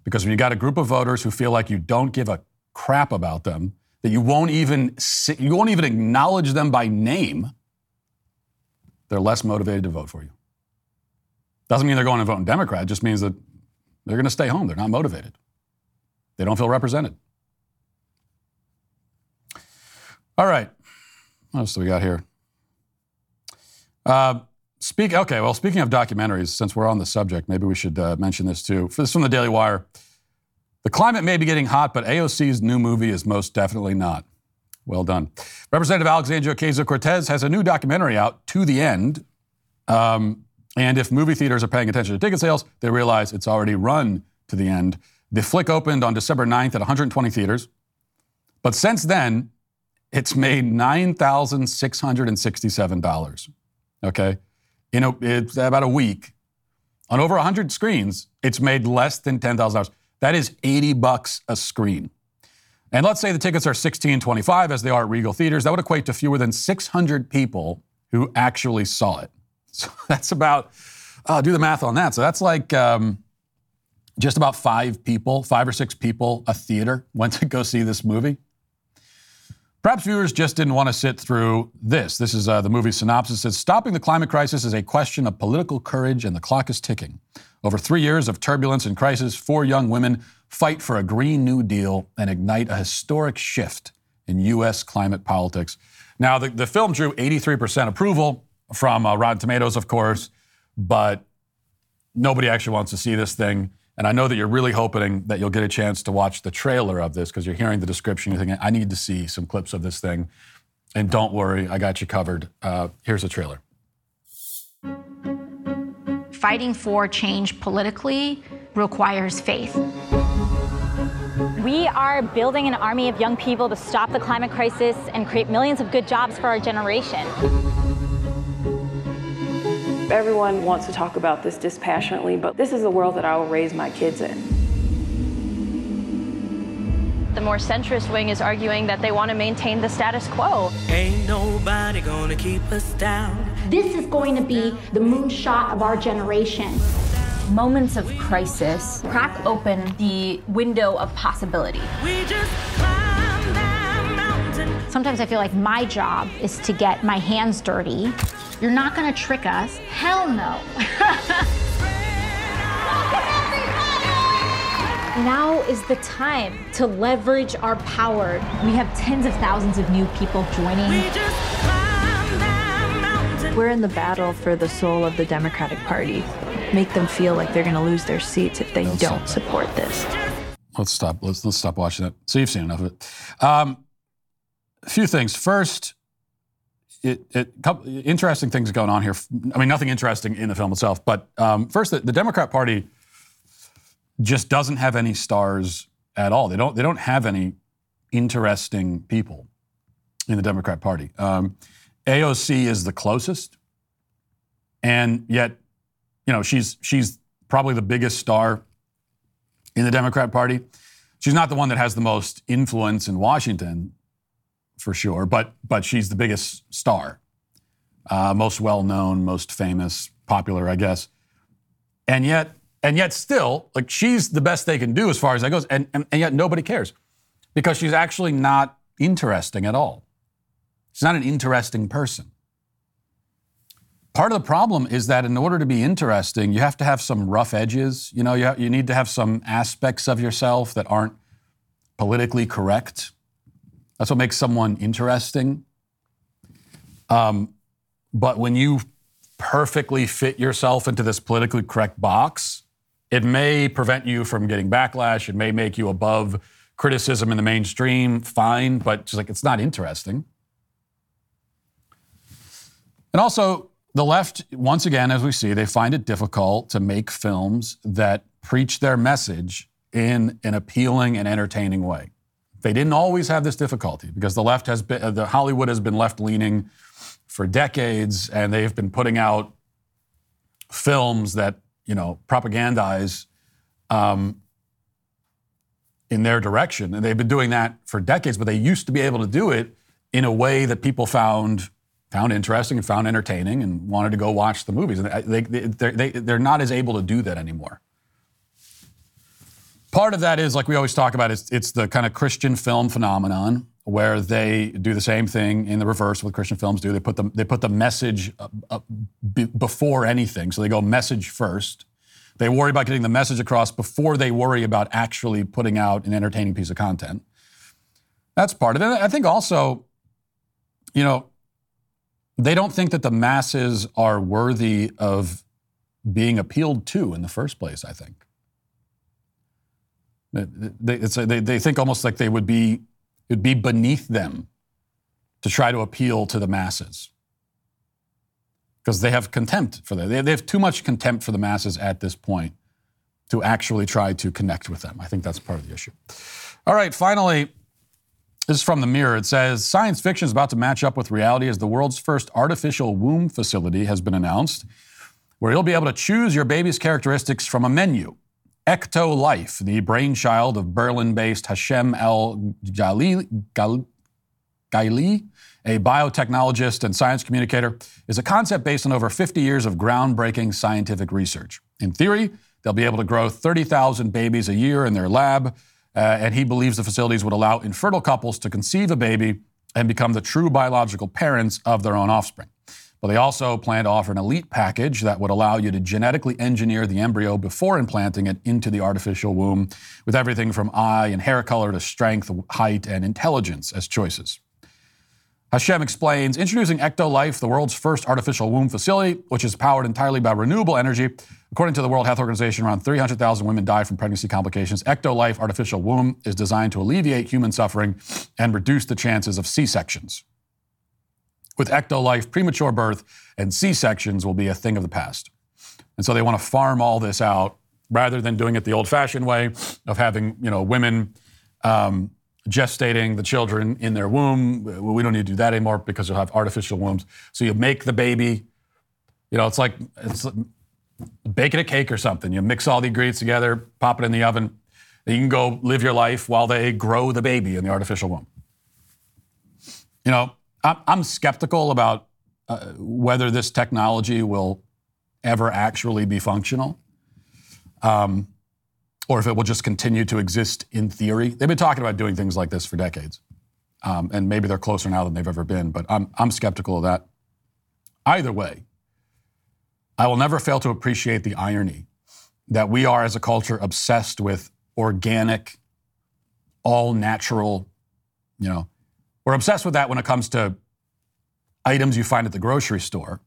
Because when you got a group of voters who feel like you don't give a crap about them, that you won't even you won't even acknowledge them by name, they're less motivated to vote for you. Doesn't mean they're going to vote in Democrat. It just means that they're going to stay home. They're not motivated. They don't feel represented. All right. What else do we got here? Uh, speak. Okay. Well, speaking of documentaries, since we're on the subject, maybe we should uh, mention this too. This is from the Daily Wire. The climate may be getting hot, but AOC's new movie is most definitely not. Well done. Representative Alexandria Ocasio Cortez has a new documentary out, To the End. Um, and if movie theaters are paying attention to ticket sales, they realize it's already run to the end. The flick opened on December 9th at 120 theaters. But since then, it's made $9,667. Okay? You know, it's about a week. On over 100 screens, it's made less than $10,000. That is 80 bucks a screen. And let's say the tickets are 1625 as they are at Regal Theaters. That would equate to fewer than 600 people who actually saw it. So that's about, uh, do the math on that. So that's like um, just about five people, five or six people, a theater went to go see this movie. Perhaps viewers just didn't want to sit through this. This is uh, the movie synopsis. It says Stopping the climate crisis is a question of political courage, and the clock is ticking. Over three years of turbulence and crisis, four young women fight for a Green New Deal and ignite a historic shift in U.S. climate politics. Now, the, the film drew 83% approval from uh, Rotten Tomatoes, of course, but nobody actually wants to see this thing. And I know that you're really hoping that you'll get a chance to watch the trailer of this because you're hearing the description. You're thinking, I need to see some clips of this thing. And don't worry, I got you covered. Uh, here's the trailer. Fighting for change politically requires faith. We are building an army of young people to stop the climate crisis and create millions of good jobs for our generation. Everyone wants to talk about this dispassionately, but this is the world that I will raise my kids in. The more centrist wing is arguing that they want to maintain the status quo. Ain't nobody gonna keep us down. This is going to be the moonshot of our generation. Moments of crisis crack open the window of possibility. Sometimes I feel like my job is to get my hands dirty. You're not gonna trick us. Hell no. Now is the time to leverage our power. We have tens of thousands of new people joining. We're in the battle for the soul of the Democratic Party. Make them feel like they're going to lose their seats if they don't support this. Let's stop. Let's let's stop watching it. So you've seen enough of it. Um, a few things. First, it, it interesting things going on here. I mean, nothing interesting in the film itself, but um, first, the, the Democrat Party just doesn't have any stars at all. They don't. They don't have any interesting people in the Democrat Party. Um, AOC is the closest, and yet, you know, she's she's probably the biggest star in the Democrat Party. She's not the one that has the most influence in Washington, for sure, but but she's the biggest star, uh, most well known, most famous, popular, I guess. And yet, and yet, still, like she's the best they can do as far as that goes, and and, and yet nobody cares because she's actually not interesting at all. She's not an interesting person. Part of the problem is that in order to be interesting, you have to have some rough edges. You know, you, ha- you need to have some aspects of yourself that aren't politically correct. That's what makes someone interesting. Um, but when you perfectly fit yourself into this politically correct box, it may prevent you from getting backlash. It may make you above criticism in the mainstream. Fine, but just like it's not interesting. And also, the left, once again, as we see, they find it difficult to make films that preach their message in an appealing and entertaining way. They didn't always have this difficulty because the left has been, uh, the Hollywood has been left leaning for decades, and they've been putting out films that you know propagandize um, in their direction, and they've been doing that for decades. But they used to be able to do it in a way that people found found interesting and found entertaining and wanted to go watch the movies. And they, they, they, they're not as able to do that anymore. Part of that is, like we always talk about, it's, it's the kind of Christian film phenomenon where they do the same thing in the reverse what Christian films do. They put the, they put the message before anything. So they go message first. They worry about getting the message across before they worry about actually putting out an entertaining piece of content. That's part of it. I think also, you know, they don't think that the masses are worthy of being appealed to in the first place, I think. They, they, they think almost like they would be, it'd be beneath them to try to appeal to the masses. Because they have contempt for that. They, they have too much contempt for the masses at this point to actually try to connect with them. I think that's part of the issue. All right, finally, this is from the Mirror. It says science fiction is about to match up with reality as the world's first artificial womb facility has been announced, where you'll be able to choose your baby's characteristics from a menu. Ecto Life, the brainchild of Berlin based Hashem El Gali, a biotechnologist and science communicator, is a concept based on over 50 years of groundbreaking scientific research. In theory, they'll be able to grow 30,000 babies a year in their lab, uh, and he believes the facilities would allow infertile couples to conceive a baby and become the true biological parents of their own offspring. But they also plan to offer an elite package that would allow you to genetically engineer the embryo before implanting it into the artificial womb, with everything from eye and hair color to strength, height, and intelligence as choices. Hashem explains introducing Ectolife, the world's first artificial womb facility, which is powered entirely by renewable energy. According to the World Health Organization, around 300,000 women die from pregnancy complications. Ectolife artificial womb is designed to alleviate human suffering and reduce the chances of C sections. With Ectolife, premature birth and C sections will be a thing of the past. And so they want to farm all this out rather than doing it the old fashioned way of having you know, women um, gestating the children in their womb. We don't need to do that anymore because you'll have artificial wombs. So you make the baby, you know, it's like it's baking a cake or something. You mix all the ingredients together, pop it in the oven. You can go live your life while they grow the baby in the artificial womb. You know, I'm, skeptical about uh, whether this technology will ever actually be functional. Um, or if it will just continue to exist in theory. They've been talking about doing things like this for decades. Um, and maybe they're closer now than they've ever been, but I'm, I'm skeptical of that. Either way, I will never fail to appreciate the irony that we are, as a culture, obsessed with organic, all natural, you know, we're obsessed with that when it comes to items you find at the grocery store.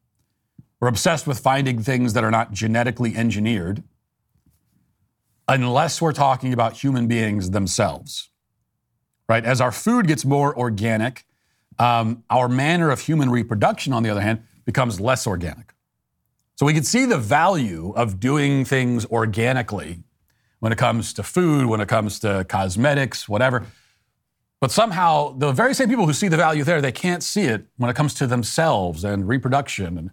We're obsessed with finding things that are not genetically engineered unless we're talking about human beings themselves, right? As our food gets more organic, um, our manner of human reproduction, on the other hand, becomes less organic. So we can see the value of doing things organically when it comes to food, when it comes to cosmetics, whatever. But somehow, the very same people who see the value there, they can't see it when it comes to themselves and reproduction. And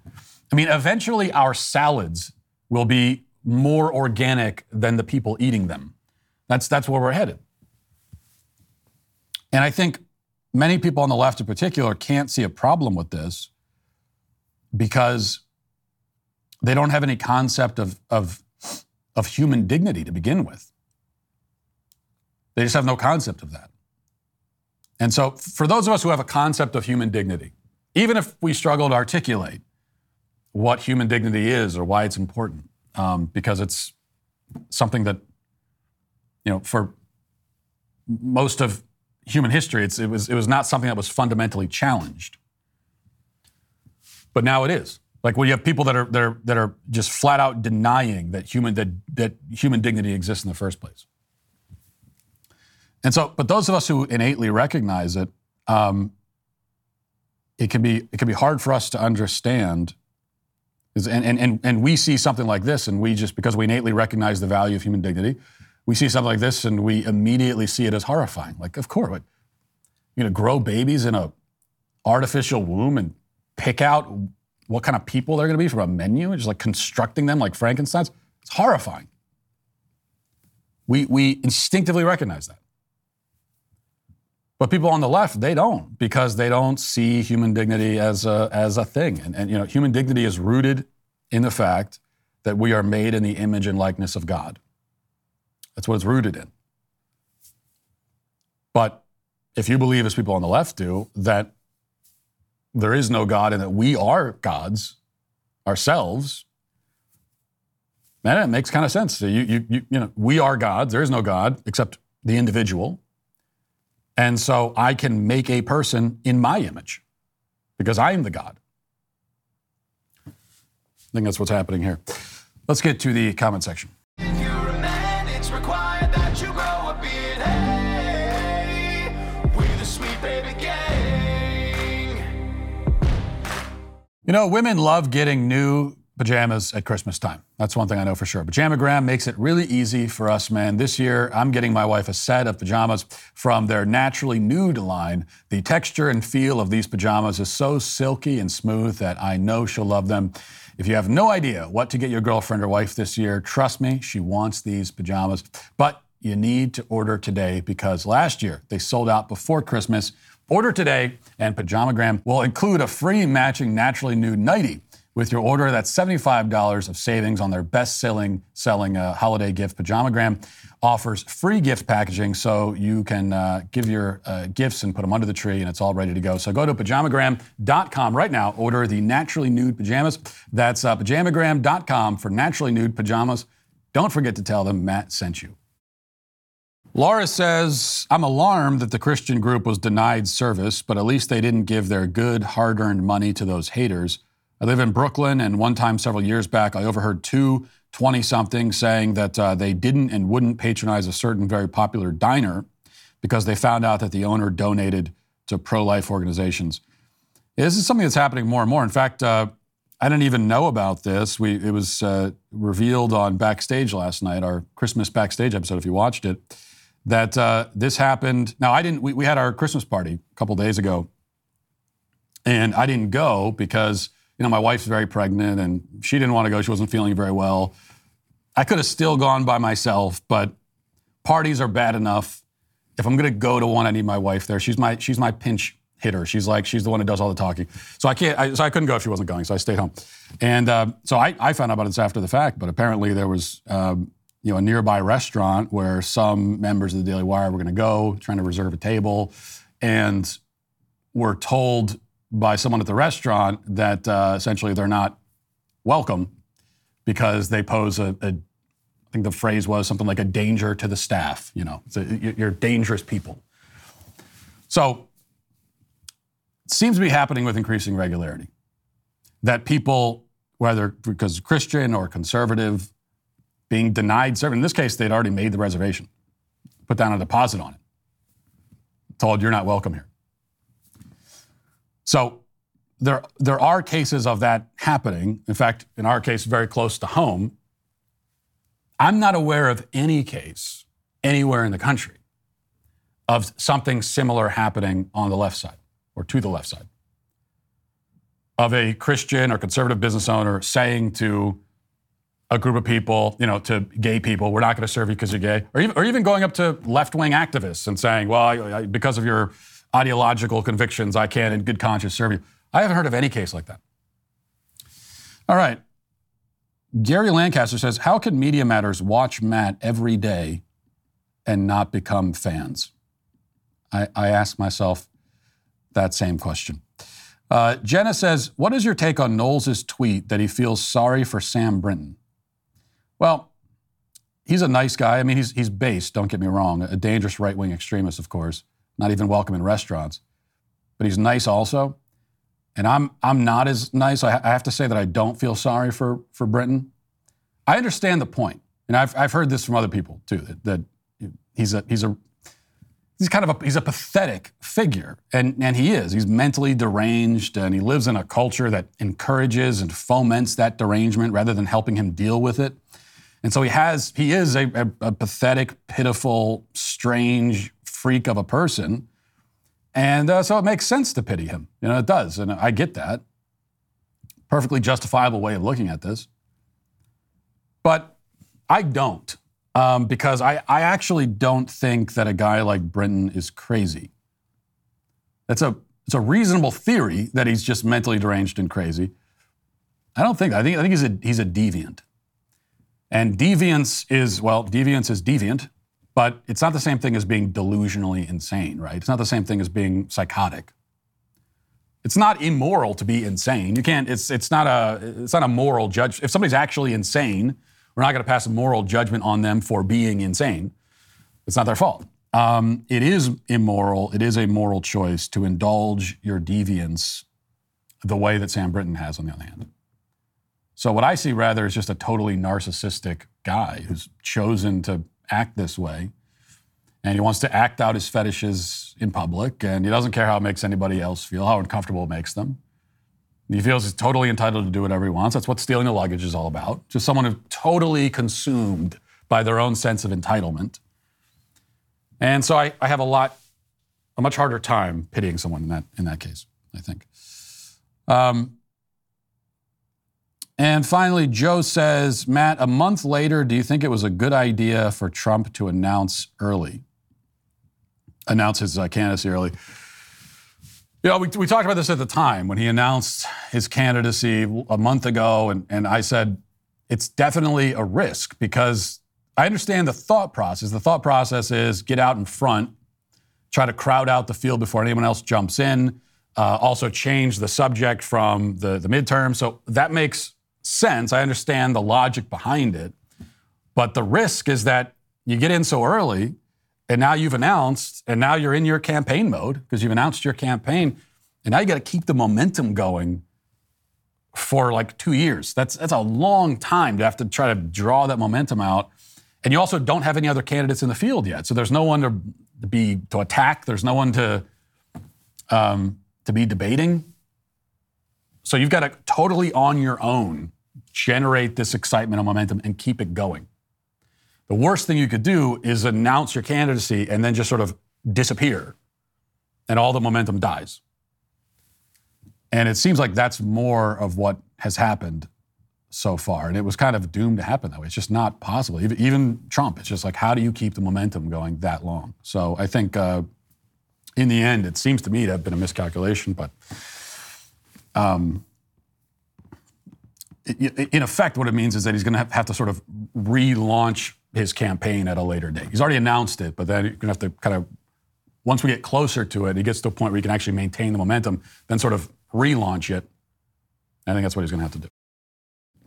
I mean, eventually, our salads will be more organic than the people eating them. That's, that's where we're headed. And I think many people on the left in particular can't see a problem with this because they don't have any concept of, of, of human dignity to begin with. They just have no concept of that. And so, for those of us who have a concept of human dignity, even if we struggle to articulate what human dignity is or why it's important, um, because it's something that, you know, for most of human history, it, was, it was not something that was fundamentally challenged. But now it is. Like when you have people that are, that are, that are just flat out denying that human, that, that human dignity exists in the first place. And so, but those of us who innately recognize it, um, it can be it can be hard for us to understand and, and, and, and we see something like this, and we just, because we innately recognize the value of human dignity, we see something like this and we immediately see it as horrifying. Like, of course, you're going to grow babies in a artificial womb and pick out what kind of people they're going to be from a menu, just like constructing them like Frankenstein's. It's horrifying. We, we instinctively recognize that. But people on the left, they don't because they don't see human dignity as a, as a thing. And, and you know, human dignity is rooted in the fact that we are made in the image and likeness of God. That's what it's rooted in. But if you believe, as people on the left do, that there is no God and that we are gods ourselves, man, it makes kind of sense. You, you, you, you know, we are gods. There is no God except the individual. And so I can make a person in my image because I am the God. I think that's what's happening here. Let's get to the comment section. You know, women love getting new pajamas at Christmas time. That's one thing I know for sure. Pajamagram makes it really easy for us men. This year, I'm getting my wife a set of pajamas from their naturally nude line. The texture and feel of these pajamas is so silky and smooth that I know she'll love them. If you have no idea what to get your girlfriend or wife this year, trust me, she wants these pajamas. But you need to order today because last year they sold out before Christmas. Order today, and Pajamagram will include a free matching naturally nude nightie. With your order, that's $75 of savings on their best-selling selling uh, holiday gift. Pajamagram offers free gift packaging, so you can uh, give your uh, gifts and put them under the tree, and it's all ready to go. So go to pajamagram.com right now. Order the naturally nude pajamas. That's uh, pajamagram.com for naturally nude pajamas. Don't forget to tell them Matt sent you. Laura says, I'm alarmed that the Christian group was denied service, but at least they didn't give their good, hard earned money to those haters. I live in Brooklyn, and one time several years back, I overheard two 20 somethings saying that uh, they didn't and wouldn't patronize a certain very popular diner because they found out that the owner donated to pro life organizations. This is something that's happening more and more. In fact, uh, I didn't even know about this. We, it was uh, revealed on Backstage last night, our Christmas Backstage episode, if you watched it, that uh, this happened. Now, I didn't, we, we had our Christmas party a couple days ago, and I didn't go because you know, my wife's very pregnant and she didn't want to go. She wasn't feeling very well. I could have still gone by myself, but parties are bad enough. If I'm going to go to one, I need my wife there. She's my she's my pinch hitter. She's like she's the one who does all the talking. So I can't. I, so I couldn't go if she wasn't going. So I stayed home. And uh, so I, I found out about this after the fact. But apparently there was um, you know a nearby restaurant where some members of the Daily Wire were going to go, trying to reserve a table, and were told by someone at the restaurant that uh, essentially they're not welcome because they pose a, a, I think the phrase was something like a danger to the staff. You know, a, you're dangerous people. So it seems to be happening with increasing regularity that people, whether because Christian or conservative, being denied service. In this case, they'd already made the reservation, put down a deposit on it, told you're not welcome here. So there, there are cases of that happening. In fact, in our case, very close to home. I'm not aware of any case anywhere in the country of something similar happening on the left side or to the left side of a Christian or conservative business owner saying to a group of people, you know, to gay people, we're not going to serve you because you're gay, or even, or even going up to left wing activists and saying, well, I, I, because of your ideological convictions, I can, in good conscience, serve you. I haven't heard of any case like that. All right. Gary Lancaster says, How can Media Matters watch Matt every day and not become fans? I, I ask myself that same question. Uh, Jenna says, What is your take on Knowles' tweet that he feels sorry for Sam Brinton? Well, he's a nice guy. I mean, he's, he's based, don't get me wrong, a dangerous right wing extremist, of course not even welcome in restaurants. But he's nice also. And I'm, I'm not as nice. I, I have to say that I don't feel sorry for, for Brinton. I understand the point. And I've, I've heard this from other people too, that, that he's a, he's a, he's kind of a, he's a pathetic figure. And, and he is. He's mentally deranged and he lives in a culture that encourages and foments that derangement rather than helping him deal with it. And so he has, he is a, a, a pathetic, pitiful, strange, freak of a person. And uh, so it makes sense to pity him. You know, it does. And I get that. Perfectly justifiable way of looking at this. But I don't, um, because I, I actually don't think that a guy like Brinton is crazy. It's a, it's a reasonable theory that he's just mentally deranged and crazy. I don't think I think I think he's a he's a deviant. And deviance is well, deviance is deviant, but it's not the same thing as being delusionally insane, right? It's not the same thing as being psychotic. It's not immoral to be insane. You can't. It's it's not a it's not a moral judge. If somebody's actually insane, we're not going to pass a moral judgment on them for being insane. It's not their fault. Um, it is immoral. It is a moral choice to indulge your deviance the way that Sam Brinton has, on the other hand. So what I see rather is just a totally narcissistic guy who's chosen to act this way. And he wants to act out his fetishes in public, and he doesn't care how it makes anybody else feel, how uncomfortable it makes them. He feels he's totally entitled to do whatever he wants. That's what stealing the luggage is all about. Just someone who's totally consumed by their own sense of entitlement. And so I, I have a lot, a much harder time pitying someone in that in that case. I think. Um, And finally, Joe says, Matt, a month later, do you think it was a good idea for Trump to announce early? Announce his uh, candidacy early. You know, we, we talked about this at the time when he announced his candidacy a month ago, and, and I said it's definitely a risk because I understand the thought process. The thought process is get out in front, try to crowd out the field before anyone else jumps in, uh, also change the subject from the, the midterm. So that makes sense. I understand the logic behind it. But the risk is that you get in so early and now you've announced, and now you're in your campaign mode because you've announced your campaign, and now you got to keep the momentum going for like two years. That's that's a long time to have to try to draw that momentum out, and you also don't have any other candidates in the field yet. So there's no one to be to attack. There's no one to um, to be debating. So you've got to totally on your own generate this excitement and momentum and keep it going. The worst thing you could do is announce your candidacy and then just sort of disappear and all the momentum dies. And it seems like that's more of what has happened so far. And it was kind of doomed to happen that way. It's just not possible. Even, Trump, it's just like, how do you keep the momentum going that long? So I think uh, in the end, it seems to me to have been a miscalculation, but um, in effect, what it means is that he's going to have to sort of relaunch his campaign at a later date. He's already announced it, but then you're going to have to kind of, once we get closer to it, he gets to a point where he can actually maintain the momentum, then sort of relaunch it. I think that's what he's going to have to do.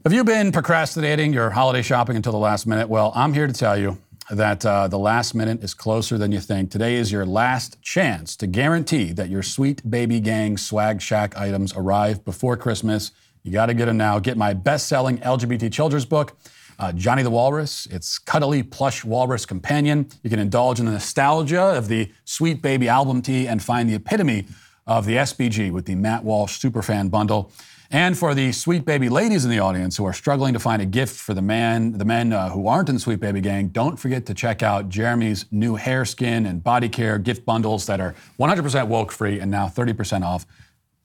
Have you been procrastinating your holiday shopping until the last minute? Well, I'm here to tell you that uh, the last minute is closer than you think. Today is your last chance to guarantee that your sweet baby gang swag shack items arrive before Christmas. You got to get them now. Get my best selling LGBT children's book uh, Johnny the Walrus. It's cuddly plush walrus companion. You can indulge in the nostalgia of the Sweet Baby album tee and find the epitome of the SBG with the Matt Walsh Superfan bundle. And for the Sweet Baby ladies in the audience who are struggling to find a gift for the man, the men uh, who aren't in the Sweet Baby gang, don't forget to check out Jeremy's new hair, skin, and body care gift bundles that are 100% woke free and now 30% off.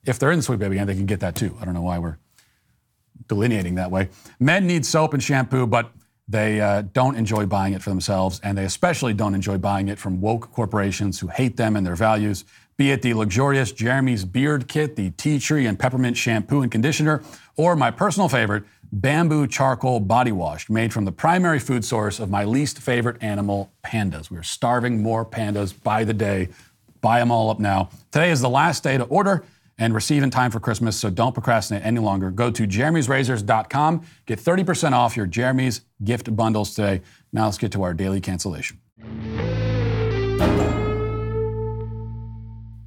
If they're in the Sweet Baby gang, they can get that too. I don't know why we're delineating that way. Men need soap and shampoo, but they uh, don't enjoy buying it for themselves, and they especially don't enjoy buying it from woke corporations who hate them and their values. Be it the luxurious Jeremy's Beard Kit, the tea tree and peppermint shampoo and conditioner, or my personal favorite, bamboo charcoal body wash made from the primary food source of my least favorite animal, pandas. We're starving more pandas by the day. Buy them all up now. Today is the last day to order and receive in time for Christmas, so don't procrastinate any longer. Go to jeremy'srazors.com, get 30% off your Jeremy's gift bundles today. Now let's get to our daily cancellation.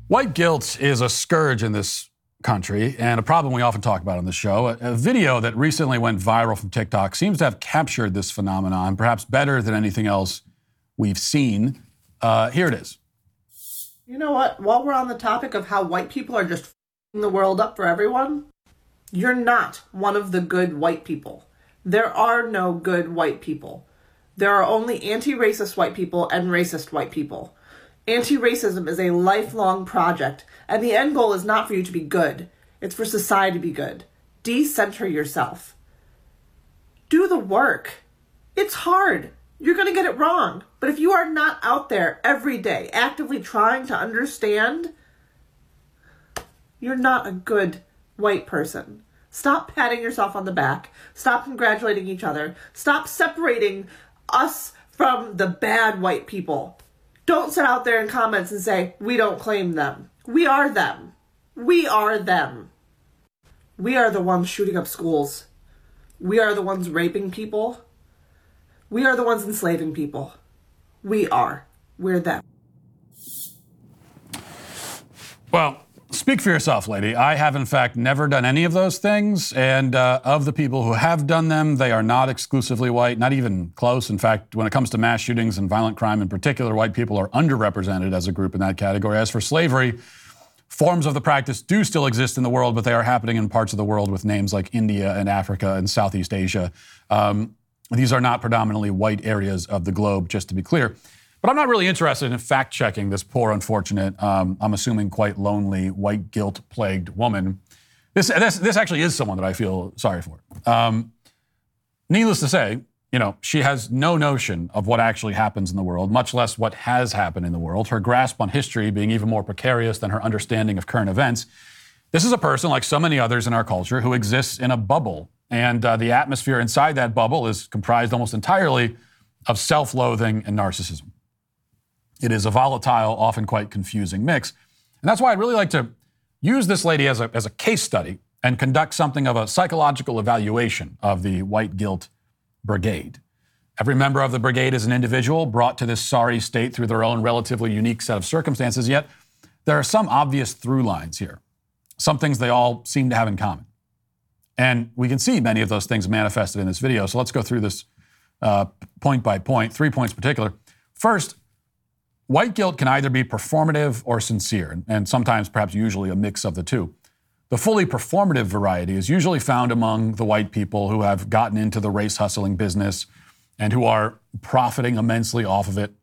White guilt is a scourge in this country and a problem we often talk about on the show. A, a, video that recently went viral from TikTok seems to have captured this phenomenon, perhaps better than anything else we've seen. Uh, here it is. You know what? While we're on the topic of how white people are just the world up for everyone, you're not one of the good white people. There are no good white people. There are only anti racist white people and racist white people. Anti racism is a lifelong project, and the end goal is not for you to be good, it's for society to be good. Decenter yourself. Do the work. It's hard. You're going to get it wrong. But if you are not out there every day actively trying to understand, you're not a good white person. Stop patting yourself on the back. Stop congratulating each other. Stop separating us from the bad white people. Don't sit out there in comments and say, we don't claim them. We are them. We are them. We are the ones shooting up schools. We are the ones raping people. We are the ones enslaving people. We are. We're them. Well, speak for yourself, lady. I have, in fact, never done any of those things. And uh, of the people who have done them, they are not exclusively white, not even close. In fact, when it comes to mass shootings and violent crime in particular, white people are underrepresented as a group in that category. As for slavery, forms of the practice do still exist in the world, but they are happening in parts of the world with names like India and Africa and Southeast Asia. Um, these are not predominantly white areas of the globe, just to be clear. But I'm not really interested in fact checking this poor, unfortunate, um, I'm assuming quite lonely, white guilt plagued woman This, this, this actually is someone that I feel sorry for. Um, needless to say, you know, she has no notion of what actually happens in the world, much less what has happened in the world, her grasp on history being even more precarious than her understanding of current events. This is a person, like so many others in our culture, who exists in a bubble. And uh, the atmosphere inside that bubble is comprised almost entirely of self loathing and narcissism. It is a volatile, often quite confusing mix. And that's why I'd really like to use this lady as a, as a case study and conduct something of a psychological evaluation of the white guilt brigade. Every member of the brigade is an individual brought to this sorry state through their own relatively unique set of circumstances, yet there are some obvious through lines here, some things they all seem to have in common. And we can see many of those things manifested in this video. So let's go through this uh, point by point, three points in particular. First, white guilt can either be performative or sincere, and sometimes, perhaps usually, a mix of the two. The fully performative variety is usually found among the white people who have gotten into the race hustling business and who are profiting immensely off of it.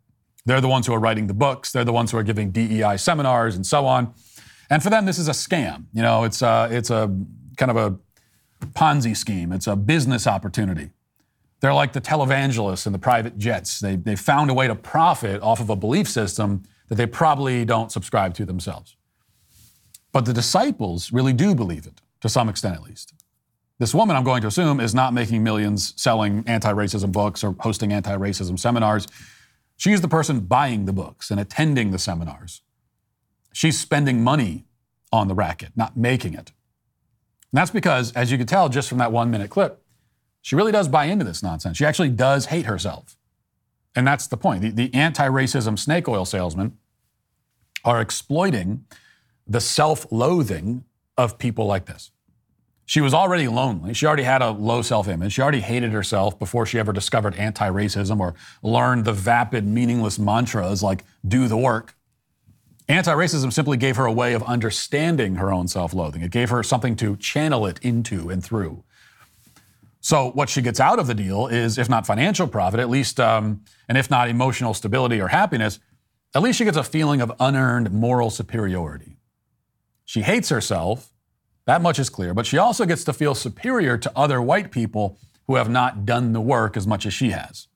They're the ones who are writing the books, they're the ones who are giving DEI seminars and so on. And for them, this is a scam. You know, it's a, it's a kind of a Ponzi scheme, it's a business opportunity. They're like the televangelists and the private jets. They, they found a way to profit off of a belief system that they probably don't subscribe to themselves. But the disciples really do believe it, to some extent at least. This woman, I'm going to assume, is not making millions selling anti racism books or hosting anti racism seminars. She's the person buying the books and attending the seminars. She's spending money on the racket, not making it. And that's because, as you can tell just from that one minute clip, she really does buy into this nonsense. She actually does hate herself. And that's the point. The, the anti racism snake oil salesmen are exploiting the self loathing of people like this. She was already lonely. She already had a low self image. She already hated herself before she ever discovered anti racism or learned the vapid, meaningless mantras like do the work. Anti racism simply gave her a way of understanding her own self loathing. It gave her something to channel it into and through. So, what she gets out of the deal is, if not financial profit, at least, um, and if not emotional stability or happiness, at least she gets a feeling of unearned moral superiority. She hates herself, that much is clear, but she also gets to feel superior to other white people who have not done the work as much as she has.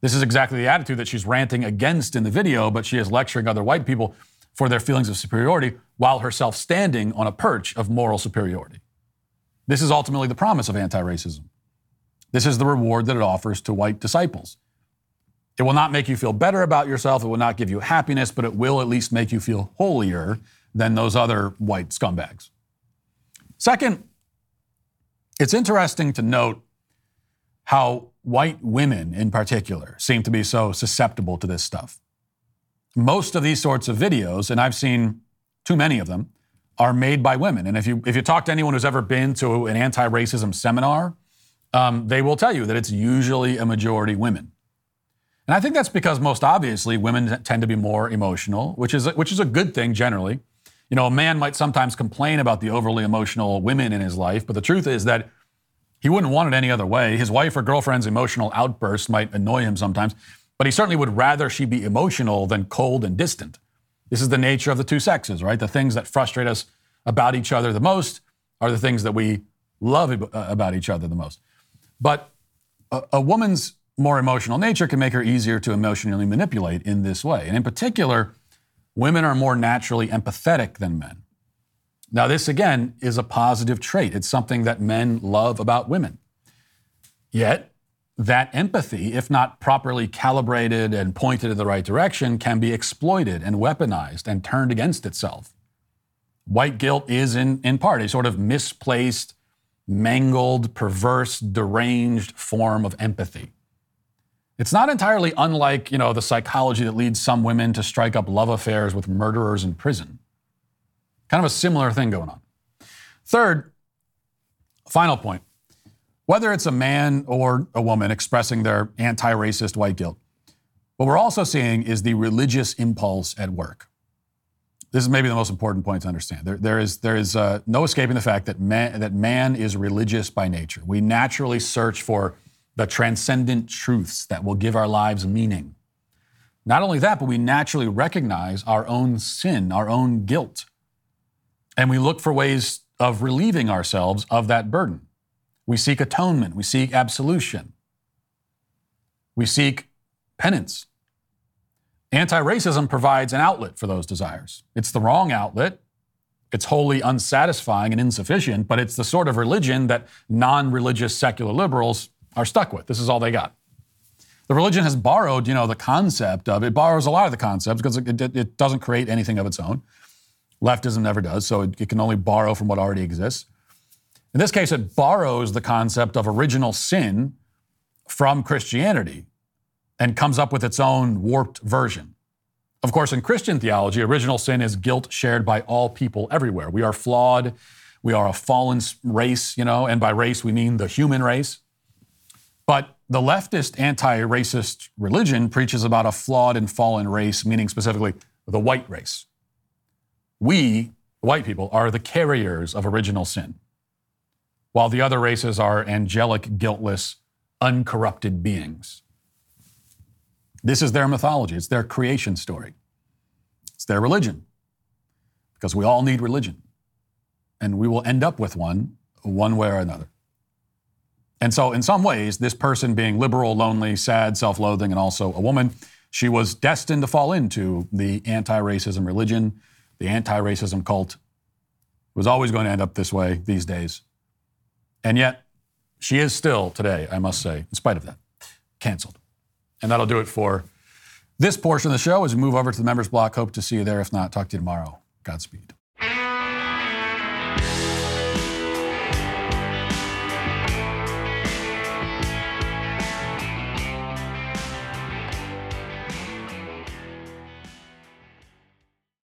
This is exactly the attitude that she's ranting against in the video, but she is lecturing other white people for their feelings of superiority while herself standing on a perch of moral superiority. This is ultimately the promise of anti racism. This is the reward that it offers to white disciples. It will not make you feel better about yourself. It will not give you happiness, but it will at least make you feel holier than those other white scumbags. Second, it's interesting to note how white women in particular seem to be so susceptible to this stuff. Most of these sorts of videos, and I've seen too many of them, are made by women. And if you if you talk to anyone who's ever been to an anti-racism seminar, um, they will tell you that it's usually a majority women. And I think that's because most obviously women tend to be more emotional, which is which is a good thing generally. You know, a man might sometimes complain about the overly emotional women in his life, but the truth is that he wouldn't want it any other way. His wife or girlfriend's emotional outbursts might annoy him sometimes, but he certainly would rather she be emotional than cold and distant. This is the nature of the two sexes, right? The things that frustrate us about each other the most are the things that we love uh, about each other the most. But a, a woman's more emotional nature can make her easier to emotionally manipulate in this way. And in particular, women are more naturally empathetic than men. Now, this again is a positive trait. It's something that men love about women. Yet, that empathy, if not properly calibrated and pointed in the right direction, can be exploited and weaponized and turned against itself. White guilt is, in, in part, a sort of misplaced, mangled, perverse, deranged form of empathy. It's not entirely unlike, you know, the psychology that leads some women to strike up love affairs with murderers in prison. Kind of a similar thing going on. Third, final point whether it's a man or a woman expressing their anti racist white guilt, what we're also seeing is the religious impulse at work. This is maybe the most important point to understand. There, there is, there is uh, no escaping the fact that man, that man is religious by nature. We naturally search for the transcendent truths that will give our lives meaning. Not only that, but we naturally recognize our own sin, our own guilt. And we look for ways of relieving ourselves of that burden. We seek atonement, we seek absolution, we seek penance. Anti racism provides an outlet for those desires. It's the wrong outlet. It's wholly unsatisfying and insufficient, but it's the sort of religion that non religious secular liberals are stuck with. This is all they got. The religion has borrowed, you know, the concept of it borrows a lot of the concepts because it, it, it doesn't create anything of its own. Leftism never does, so it, it can only borrow from what already exists. In this case, it borrows the concept of original sin from Christianity and comes up with its own warped version. Of course, in Christian theology, original sin is guilt shared by all people everywhere. We are flawed. We are a fallen race, you know, and by race we mean the human race. But the leftist anti racist religion preaches about a flawed and fallen race, meaning specifically the white race. We, white people, are the carriers of original sin, while the other races are angelic, guiltless, uncorrupted beings. This is their mythology, it's their creation story, it's their religion, because we all need religion. And we will end up with one, one way or another. And so, in some ways, this person being liberal, lonely, sad, self loathing, and also a woman, she was destined to fall into the anti racism religion, the anti racism cult. It was always going to end up this way these days. And yet, she is still today, I must say, in spite of that, canceled. And that'll do it for this portion of the show as we move over to the members block. Hope to see you there. If not, talk to you tomorrow. Godspeed.